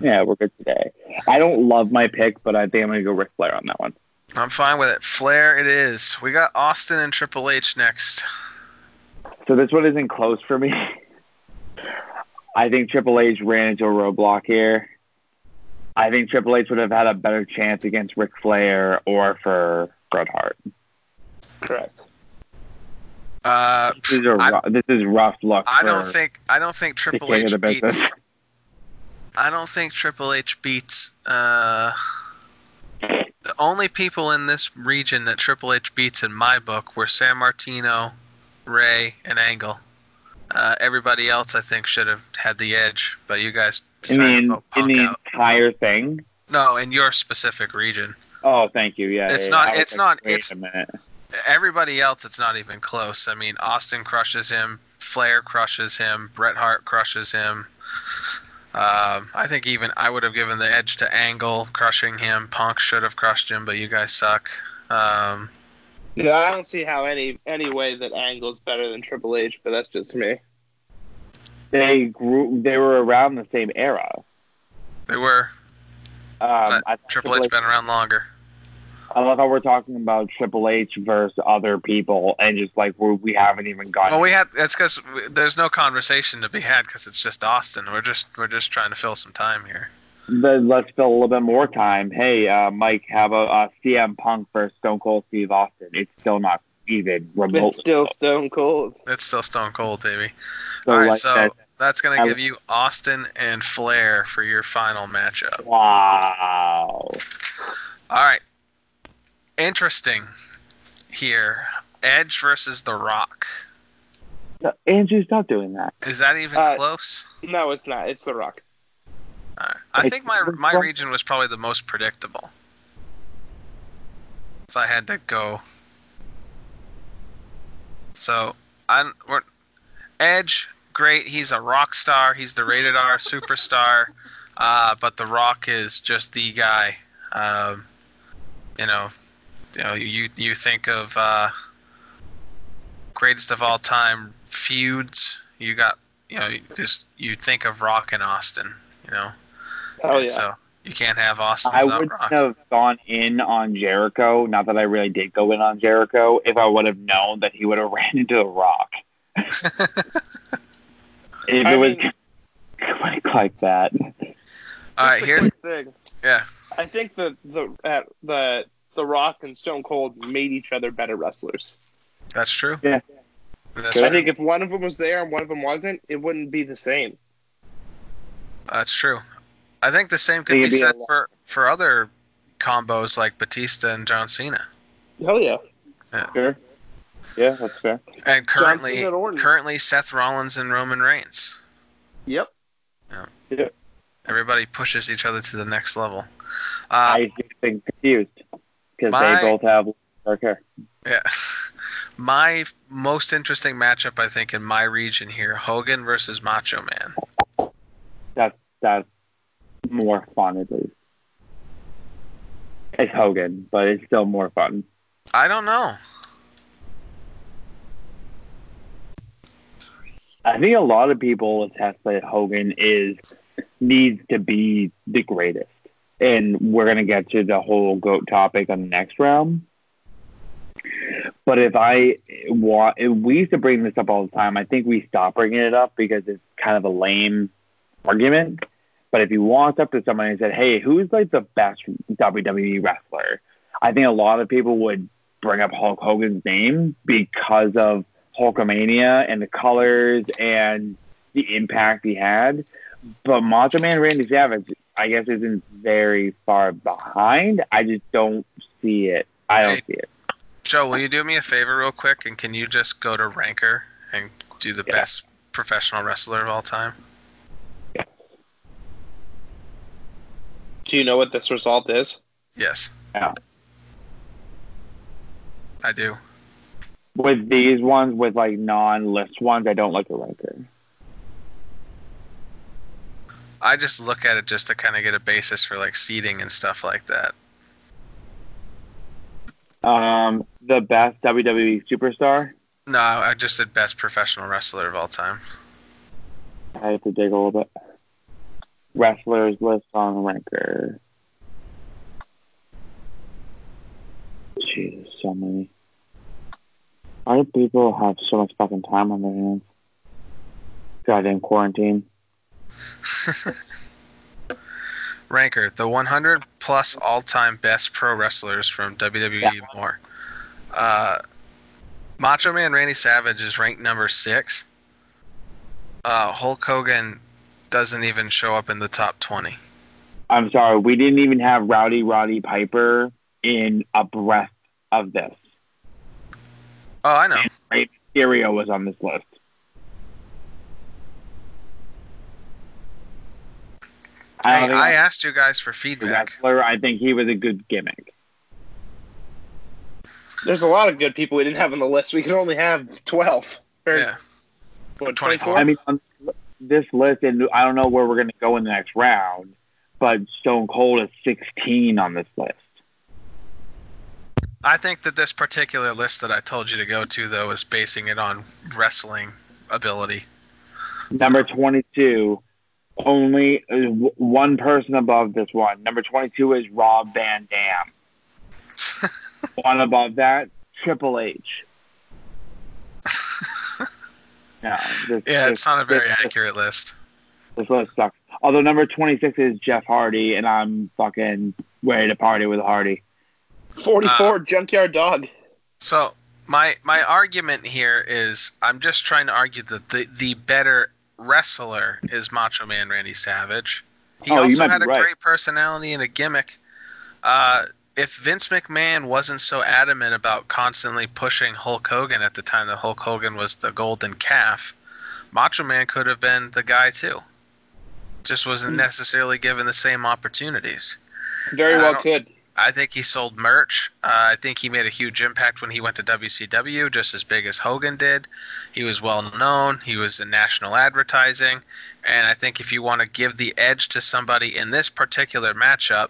Yeah. we're good today. I don't love my pick, but I think I'm gonna go Ric Flair on that one. I'm fine with it. Flair, it is. We got Austin and Triple H next. So this one isn't close for me. I think Triple H ran into a roadblock here. I think Triple H would have had a better chance against Ric Flair or for Bret Hart. Correct. Uh, This is a I- rough, this is rough luck. I don't think I don't think the Triple H beats. I don't think Triple H beats. Uh, the only people in this region that Triple H beats in my book were San Martino, Rey, and Angle. Uh, everybody else, I think, should have had the edge, but you guys In decided to in the out. entire thing. No, in your specific region. Oh, thank you. Yeah, It's yeah, not- it's not- Wait it's- a minute. Everybody else, it's not even close. I mean, Austin crushes him, Flair crushes him, Bret Hart crushes him. Um, I think even I would have given the edge to Angle crushing him. Punk should have crushed him, but you guys suck. Um, Yeah, I don't see how any any way that Angle's better than Triple H, but that's just me. They grew. They were around the same era. they were. Um, But I thought Triple H been around longer. I love how we're talking about Triple H versus other people, and just like we're, we haven't even gotten. Well, we had. That's because there's no conversation to be had because it's just Austin. We're just we're just trying to fill some time here. Then let's fill a little bit more time. Hey, uh, Mike, have a uh, CM Punk versus Stone Cold Steve Austin? It's still not even remotely. It's still Stone Cold. It's still Stone Cold, baby. So, All right, like so that- that's gonna give you Austin and Flair for your final matchup. wow. All right. Interesting here. Edge versus The Rock. No, Andrew, stop doing that. Is that even Uh, close? No, it's not. It's The Rock. All right. I it's- think my my region was probably the most predictable. So I had to go. So I'm we're, Edge, great. He's a rock star. He's the rated R superstar. Uh, but The Rock is just the guy. Um, you know, you know, you you think of uh, greatest of all time feuds. You got, you know, you just you think of Rock and Austin. You know, Oh And yeah. so you can't have Austin I without would Rock. have gone in on Jericho. Not that I really did go in on Jericho. If I would have known that he would have ran into a rock. If I it was mean- quick like that. all right, here's quick thing. yeah. I think that the uh, the the Rock and Stone Cold made each other better wrestlers. That's true. Yeah. That's, Good. I true. think if one of them was there and one of them wasn't, it wouldn't be the same. That's true. I think the same could be be said for for other combos like Batista and John Cena. Oh yeah. Sure. Yeah, that's fair. And currently, Cena and Orton. currently Seth Rollins and Roman Reigns. Yep. Yeah. Everybody pushes each other to the next level. Uh, I just think confused because they both have dark hair. yeah. My most interesting matchup, I think, in my region here: Hogan versus Macho Man. That's that's more fun at least. It's Hogan, but it's still more fun. I don't know. I think a lot of people attest that Hogan is needs to be the greatest. And we're gonna get to the whole goat topic on the next round. But if I want, we used to bring this up all the time. I think we stopped bringing it up because it's kind of a lame argument. But if you walked up to somebody and said, "Hey, who's like the best WWE wrestler?" I think a lot of people would bring up Hulk Hogan's name because of Hulkamania and the colors and the impact he had. But Macho Man Randy Savage, I guess, isn't very far behind. I just don't see it. I don't Hey. see it. Joe, will you do me a favor real quick and can you just go to Ranker and do the Yeah. best professional wrestler of all time? Do you know what this result is? Yes. Yeah. I do. With these ones, with like non-list ones, I don't like a ranker. I just look at it just to kind of get a basis for like seating and stuff like that. Um, the best WWE superstar. No, I just did best professional wrestler of all time. I have to dig a little bit. Wrestlers list on ranker. Jesus, so many. Why do people have so much fucking time on their hands? Goddamn quarantine. Ranker, the 100 plus all time best pro wrestlers from WWE Yeah. more. Uh, Macho Man Randy Savage is ranked number six. Uh, Hulk Hogan doesn't even show up in the top 20. I'm sorry, we didn't even have Rowdy Roddy Piper in a breath of this. Oh, I know. Right? Mysterio was on this list. I Hey, don't think I I'm asked you guys for feedback. wrestler. I think he was a good gimmick. There's a lot of good people we didn't have on the list. We could only have 12. Or, Yeah. What, 24? 24? I mean, on this list, and I don't know where we're going to go in the next round, but Stone Cold is 16 on this list. I think that this particular list that I told you to go to, though, is basing it on wrestling ability. Number 22, only uh, one person above this one. Number 22 is Rob Van Dam. one above that, Triple H. No, this, yeah, this, it's not a very this, accurate list. This list sucks. Although number 26 is Jeff Hardy, and I'm fucking ready to party with Hardy. 44, Junkyard Dog. So my my argument here is I'm just trying to argue that the the better wrestler is Macho Man Randy Savage. He Oh, also had a right. great personality and a gimmick. Uh, if Vince McMahon wasn't so adamant about constantly pushing Hulk Hogan at the time that Hulk Hogan was the golden calf, Macho Man could have been the guy too. Just wasn't Hmm. necessarily given the same opportunities. Very well could. I think he sold merch. Uh, I think he made a huge impact when he went to WCW, just as big as Hogan did. He was well known. He was in national advertising. And I think if you want to give the edge to somebody in this particular matchup,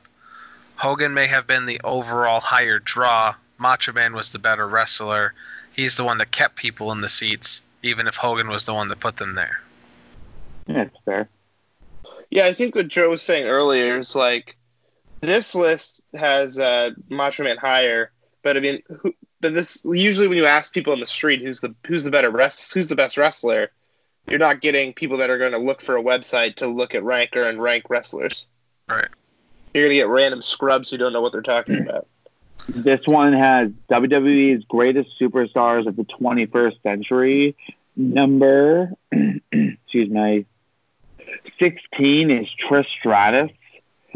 Hogan may have been the overall higher draw. Macho Man was the better wrestler. He's the one that kept people in the seats, even if Hogan was the one that put them there. Yeah, it's fair. Yeah, I think what Joe was saying earlier is like this list has uh, Macho Man higher, but I mean, who, but this usually when you ask people on the street who's the who's the better rest who's the best wrestler, you're not getting people that are going to look for a website to look at ranker and rank wrestlers. Right. You're going to get random scrubs who don't know what they're talking about. This one has WWE's greatest superstars of the 21st century. Number, excuse me, 16 is Trish Stratus.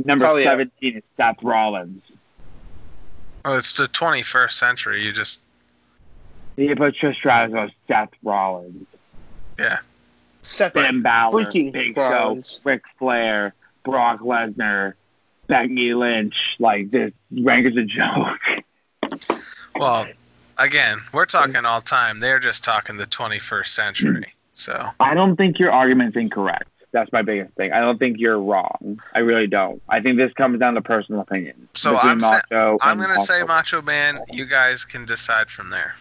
Number Oh, yeah. 17 is Seth Rollins. Oh, it's the 21st century. You just, You put Trish Stratus on Seth Rollins. Seth Finn Balor, freaking Big Rollins. Show, Ric Flair, Brock Lesnar, Becky Lynch. Like, this rank is a joke. well, again, we're talking all time. They're just talking the 21st century. So. I don't think your argument's incorrect. That's my biggest thing. I don't think you're wrong. I really don't. I think this comes down to personal opinion. So I'm sa- Macho I'm gonna Hulk say Hogan. Macho Man. You guys can decide from there.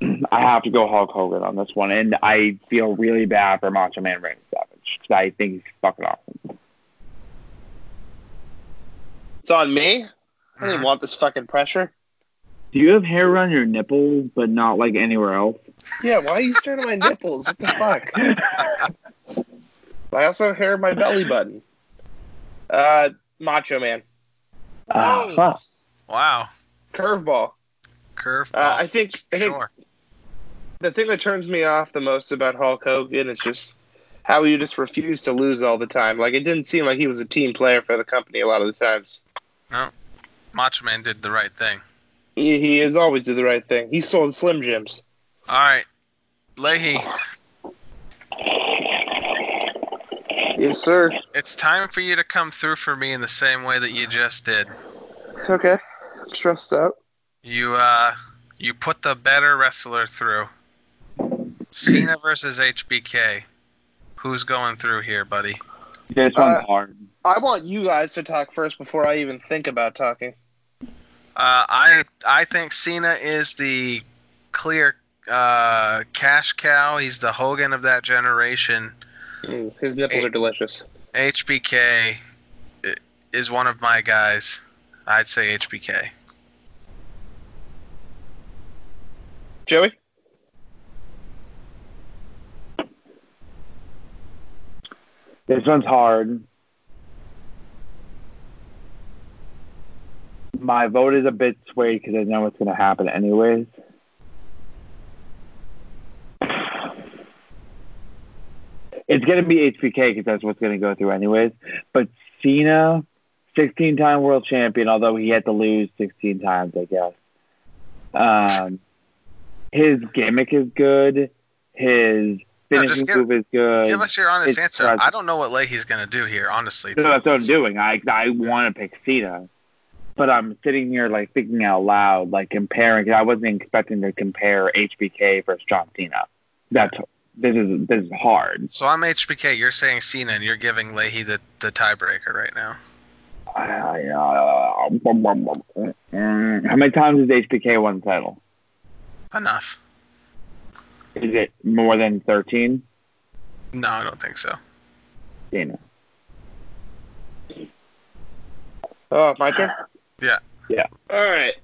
I have to go Hulk Hogan on this one, and I feel really bad for Macho Man Randy Savage because I think he's fucking awesome. It's on me. I didn't uh-huh. want this fucking pressure. Do you have hair around your nipples, but not like anywhere else? Yeah, why are you staring at my nipples? What the fuck? I also have hair in my belly button. Uh, Macho Man. Fuck. Wow. Curveball. Curve. Uh, I think I think Sure. the thing that turns me off the most about Hulk Hogan is just how he just refused to lose all the time. Like it didn't seem like he was a team player for the company a lot of the times. No, Macho Man did the right thing. He, he has always did the right thing. He sold Slim Jims. All right, Leahy, Yes, sir. it's time for you to come through for me in the same way that you just did. Okay. I'm stressed out. You uh, you put the better wrestler through. Cena versus HBK. Who's going through here, buddy? This one's Uh, hard. I want you guys to talk first before I even think about talking. Uh, I I think Cena is the clear uh, cash cow. He's the Hogan of that generation. Mm, his nipples are delicious. HBK is one of my guys. I'd say HBK. Joey? This one's hard. My vote is a bit swayed because I know what's going to happen anyways. It's going to be HBK because that's what's going to go through anyways. But Cena, 16 time world champion, although he had to lose 16 times, I guess. Um, his gimmick is good. His No, finishing just give- move is good. Give us your honest it's answer. present. I don't know what Leahy's going to do here, honestly. So that's what I'm doing. I I want to pick Cena, but I'm sitting here like thinking out loud, like comparing. 'cause I wasn't expecting to compare HBK versus John Cena. That's this is this is hard. So I'm HBK. You're saying Cena, and you're giving Leahy the, the tiebreaker right now. I, uh, how many times has HBK won the title? Enough. Is it more than thirteen? No, I don't think so. Cena. Oh, my turn? Yeah. Yeah. All right.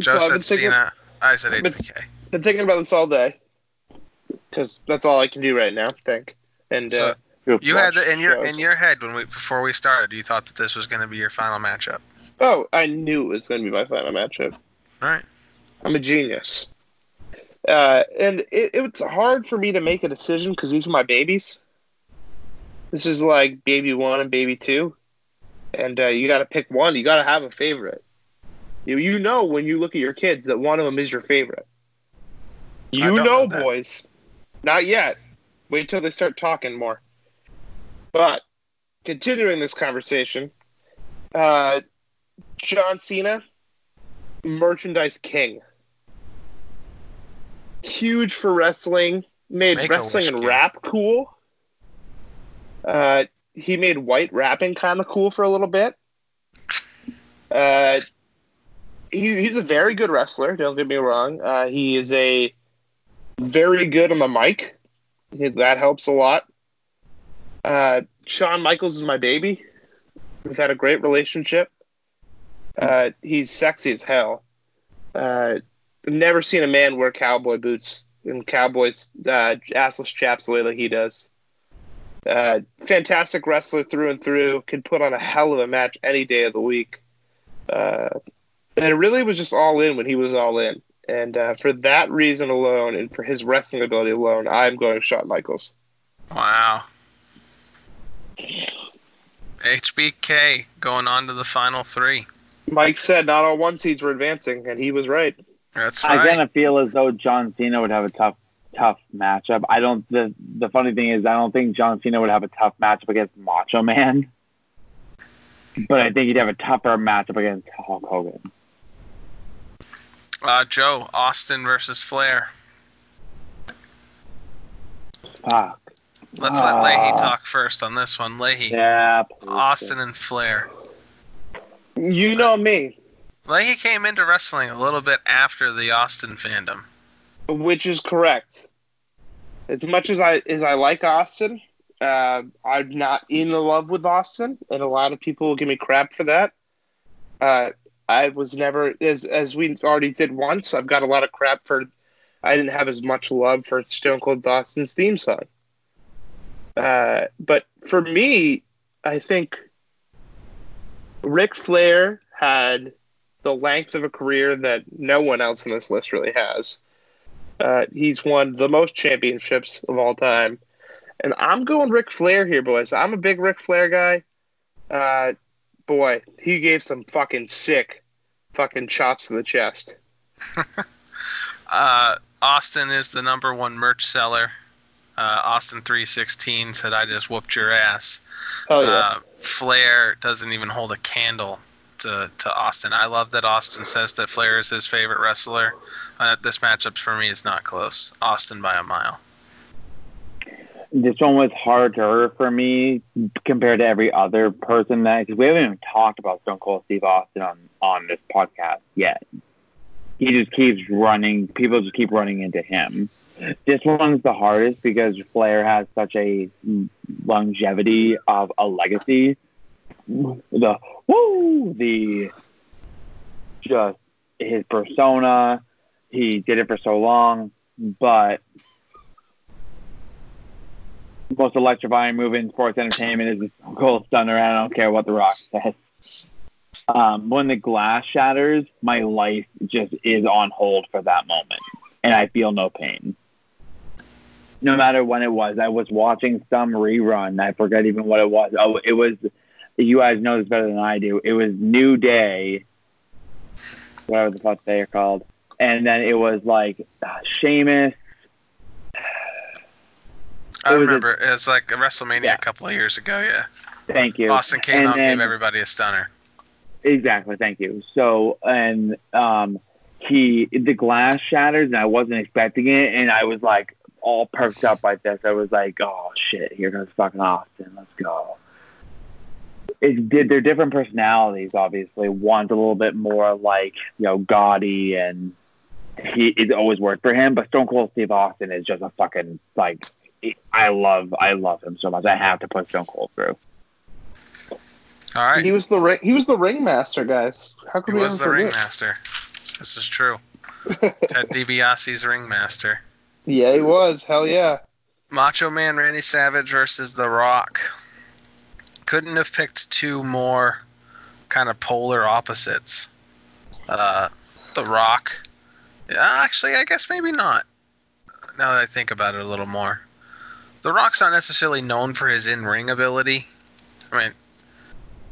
Joe So I've been said thinking- Cena. I said But- HBK. Been thinking about this all day. Because that's all I can do right now, think. And So, uh, You had the, in your shows. in your head when we before we started, you thought that this was going to be your final matchup. Oh, I knew it was going to be my final matchup. All right. I'm a genius. Uh, and it, it's hard for me to make a decision because these are my babies. This is like baby one and baby two. And uh, you got to pick one. You got to have a favorite. You, you know when you look at your kids that one of them is your favorite. I You know, know boys. Not yet. Wait till they start talking more. But continuing this conversation, uh, John Cena, merchandise king. Huge for wrestling, made Make wrestling and rap cool. Uh, he made white rapping kind of cool for a little bit. Uh, he, he's a very good wrestler. Don't get me wrong. Uh, he is a very good on the mic. That helps a lot. Uh, Shawn Michaels is my baby. We've had a great relationship. Uh, he's sexy as hell. Uh, never seen a man wear cowboy boots and cowboys uh, assless chaps the way that he does. Uh, fantastic wrestler through and through. Can put on a hell of a match any day of the week. Uh, and it really was just all in when he was all in. And uh, for that reason alone, and for his wrestling ability alone, I'm going Shawn Michaels. Wow. HBK going on to the final three. Mike said not all one seeds were advancing, and he was right. That's right. I kind of feel as though John Cena would have a tough, tough matchup. I don't. The the funny thing is, I don't think John Cena would have a tough matchup against Macho Man, but I think he'd have a tougher matchup against Hulk Hogan. Uh, Joe Austin versus Flair. Fuck. Let's let Ah. Leahy talk first on this one. Leahy, Yeah. Austin and Flair. You know me, Leahy came into wrestling a little bit after the Austin fandom. which is correct. As much as I as I like Austin, uh, I'm not in love with Austin, and a lot of people will give me crap for that. Uh, I was never as as we already did once. I've got a lot of crap for. I didn't have as much love for Stone Cold Austin's theme song. Uh, but for me, I think Ric Flair had the length of a career that no one else on this list really has. Uh, he's won the most championships of all time. And I'm going Ric Flair here, boys. I'm a big Ric Flair guy. Uh, boy, he gave some fucking sick fucking chops to the chest. Uh, Austin is the number one merch seller. Uh, Austin three sixteen said, "I just whooped your ass." Oh yeah. Uh, Flair doesn't even hold a candle to, to Austin. I love that Austin says that Flair is his favorite wrestler. Uh, this matchup for me is not close. Austin by a mile. This one was harder for me compared to every other person that because we haven't even talked about Stone Cold Steve Austin on on this podcast yet. He just keeps running. People just keep running into him. This one's the hardest because Flair has such a longevity of a legacy. The woo, the just his persona. He did it for so long, but most electrifying move in sports entertainment is Cold Stunner. I don't care what The Rock says. Um, when the glass shatters, my life just is on hold for that moment, and I feel no pain. No matter when it was, I was watching some rerun. I forget even what it was. Oh, it was. You guys know this better than I do. It was New Day, whatever the fuck they are called, and then it was like uh, Sheamus. I It remember it was like a WrestleMania Yeah. a couple of years ago. Yeah, Thank you. Austin came And out then- gave everybody a stunner. Exactly. Thank you. So, and um, he the glass shatters, and I wasn't expecting it, and I was like all perked up like this. I was like, oh shit, here goes fucking Austin. Let's go. It did. They're different personalities, obviously. One's a little bit more like you know gaudy, and he it always worked for him. But Stone Cold Steve Austin is just a fucking like. I love, I love him so much. I have to put Stone Cold through. All right, He was the ring. He was the ringmaster, guys. How he we was the ever forget? ringmaster. This is true. Ted DiBiase's ringmaster. Yeah, he was. Hell yeah. Macho Man Randy Savage versus The Rock. Couldn't have picked two more kind of polar opposites. Uh, the Rock. Yeah, actually, I guess maybe not. Now that I think about it a little more. The Rock's not necessarily known for his in ring ability. I mean,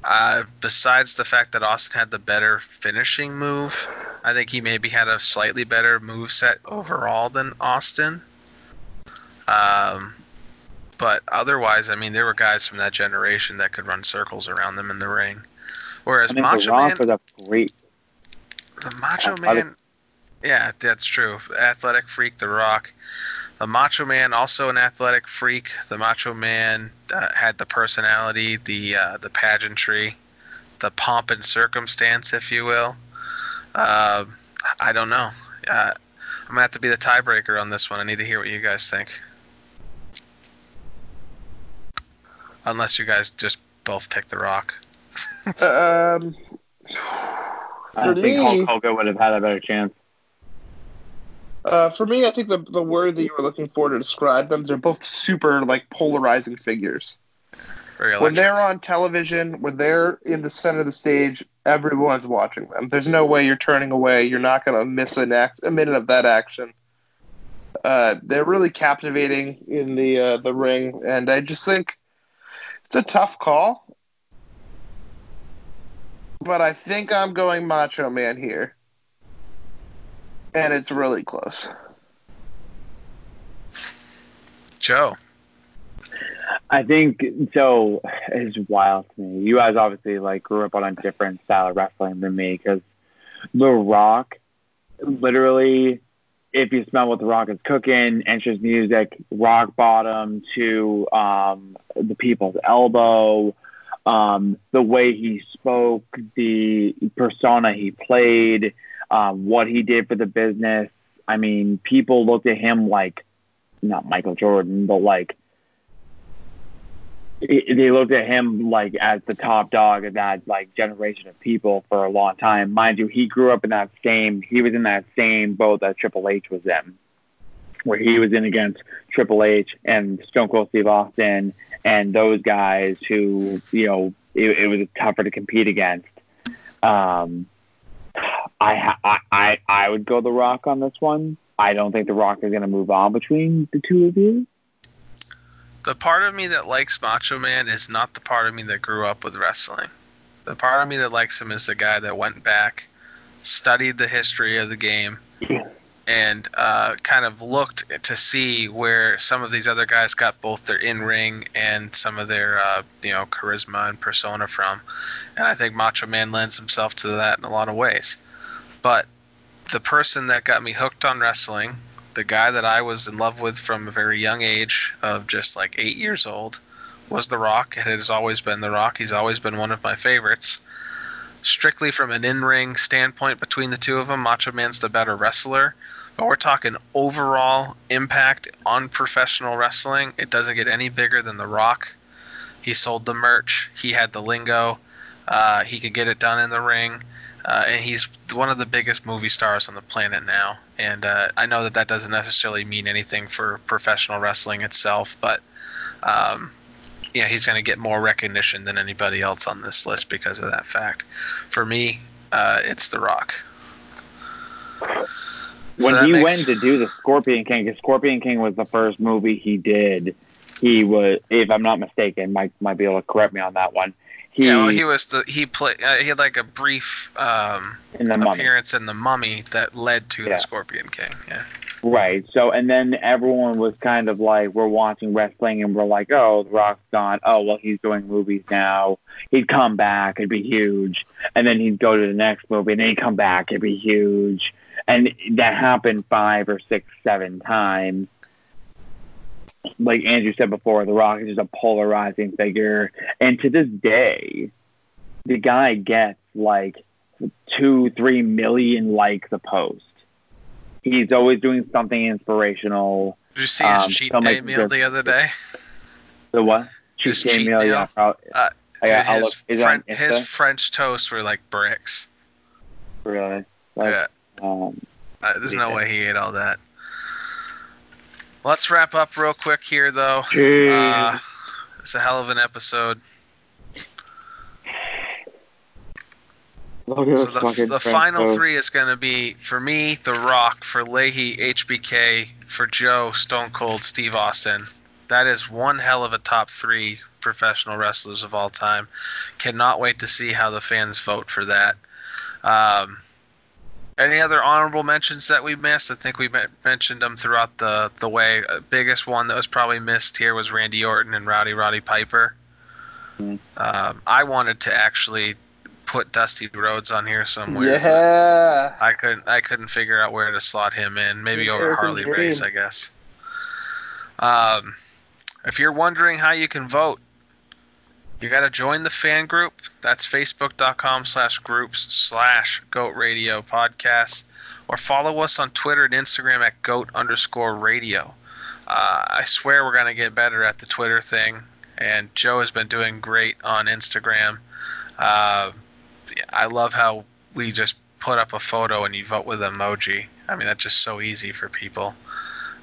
uh, besides the fact that Austin had the better finishing move, I think he maybe had a slightly better move set overall than Austin. Um, but otherwise, I mean, there were guys from that generation that could run circles around them in the ring. Whereas I mean, Macho Man, was a great the Macho Athletic- Man, yeah, that's true. Athletic freak, The Rock. The Macho Man, also an athletic freak. The Macho Man uh, had the personality, the uh, the pageantry, the pomp and circumstance, if you will. Um I don't know. Uh, I'm gonna have to be the tiebreaker on this one. I need to hear what you guys think. Unless you guys just both pick The Rock. Um, I think me, Hulk Hogan would have had a better chance. Uh, for me, I think the the word that you were looking for to describe them, they're both super like polarizing figures. When they're on television, when they're in the center of the stage, everyone's watching them. There's no way you're turning away. You're not going to miss an act, a minute of that action. Uh, they're really captivating in the uh, the ring, and I just think it's a tough call. But I think I'm going Macho Man here, and it's really close. Joe. I think so. It's wild to me. You guys obviously like grew up on a different style of wrestling than me because The Rock, literally, if you smell what The Rock is cooking, entrance music, rock bottom to um, the people's elbow, um, the way he spoke, the persona he played, um, what he did for the business. I mean, people looked at him like not Michael Jordan, but like they looked at him like as the top dog of that like generation of people for a long time. Mind you, he grew up in that same he was in that same boat that Triple H was in. Where he was in against Triple H and Stone Cold Steve Austin and those guys who, you know, it, it was tougher to compete against. Um I, I I I would go the Rock on this one. I don't think the Rock is going to move on between the two of you. The part of me that likes Macho Man is not the part of me that grew up with wrestling. The part of me that likes him is the guy that went back studied the history of the game, and uh, kind of looked to see where some of these other guys got both their in-ring and some of their uh, you know charisma and persona from, and I think Macho Man lends himself to that in a lot of ways. But the person that got me hooked on wrestling, the guy that I was in love with from a very young age of just like eight years old, was The Rock. It has always been The Rock. He's always been one of my favorites. Strictly from an in ring standpoint between the two of them, Macho Man's the better wrestler. But we're talking overall impact on professional wrestling. It doesn't get any bigger than The Rock. He sold the merch, he had the lingo, uh, he could get it done in the ring. Uh, and he's one of the biggest movie stars on the planet now. And uh, I know that that doesn't necessarily mean anything for professional wrestling itself, but um, yeah, he's going to get more recognition than anybody else on this list because of that fact. For me, uh, it's The Rock. When so he makes... went to do the Scorpion King, because Scorpion King was the first movie he did. He was, if I'm not mistaken, Mike might be able to correct me on that one. He, yeah, well, he was the he played. Uh, he had like a brief um, in appearance in the Mummy that led to yeah. the Scorpion King. Yeah. Right. So, and then everyone was kind of like, we're watching wrestling and we're like, oh, The Rock's gone. Oh, well, he's doing movies now. He'd come back. It'd be huge. And then he'd go to the next movie and then he'd come back. It'd be huge. And that happened five or six, seven times like Andrew said before, The Rock is just a polarizing figure. And to this day, the guy gets like two, three million likes a post. He's always doing something inspirational. Did you see his um, cheat day meal the other day? The what? Cheat his day cheat meal, meal? yeah. Probably, uh, dude, his, Fren- his French toast were like bricks. Really? Like, yeah. Um, uh, there's no way he ate all that. Let's wrap up real quick here, though. Uh, it's a hell of an episode. So the, the final three is going to be for me, The Rock, for Leahy, HBK, for Joe, Stone Cold, Steve Austin. That is one hell of a top three professional wrestlers of all time. Cannot wait to see how the fans vote for that. Um, any other honorable mentions that we missed? I think we mentioned them throughout the the way. Uh, biggest one that was probably missed here was Randy Orton and Rowdy Roddy Piper. Mm-hmm. Um, I wanted to actually put Dusty Rhodes on here somewhere. Yeah. I couldn't. I couldn't figure out where to slot him in. Maybe over Harley Race, I guess. Um, if you're wondering how you can vote, you got to join the fan group. That's facebook.com slash groups slash goat radio podcast. Or follow us on Twitter and Instagram at goat underscore radio. Uh, I swear we're going to get better at the Twitter thing. And Joe has been doing great on Instagram. Uh, I love how we just put up a photo and you vote with emoji. I mean, that's just so easy for people.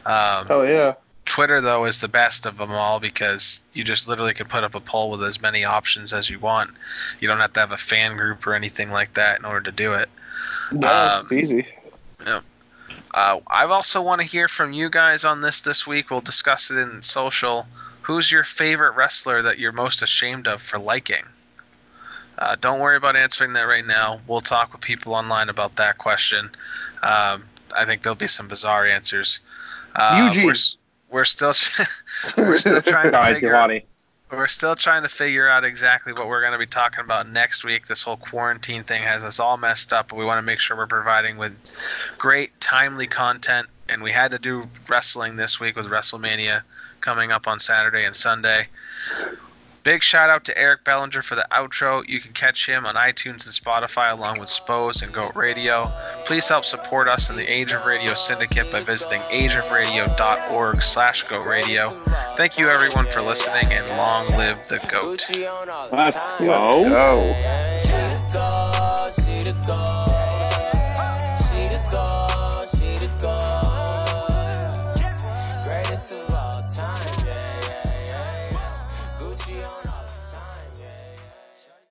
Um, oh, yeah. Twitter though is the best of them all because you just literally can put up a poll with as many options as you want. You don't have to have a fan group or anything like that in order to do it. No, um, it's easy. Yeah. Uh, I also want to hear from you guys on this this week. We'll discuss it in social. Who's your favorite wrestler that you're most ashamed of for liking? Uh, don't worry about answering that right now. We'll talk with people online about that question. Um, I think there'll be some bizarre answers. Uh, Eugene we're still we're still trying to figure we're still trying to figure out exactly what we're going to be talking about next week. This whole quarantine thing has us all messed up, but we want to make sure we're providing with great timely content. And we had to do wrestling this week with WrestleMania coming up on Saturday and Sunday. Big shout out to Eric Bellinger for the outro. You can catch him on iTunes and Spotify along with Spose and Goat Radio. Please help support us in the Age of Radio Syndicate by visiting ageofradio.org slash goat radio. Thank you everyone for listening and long live the goat. Let's go. Let's go.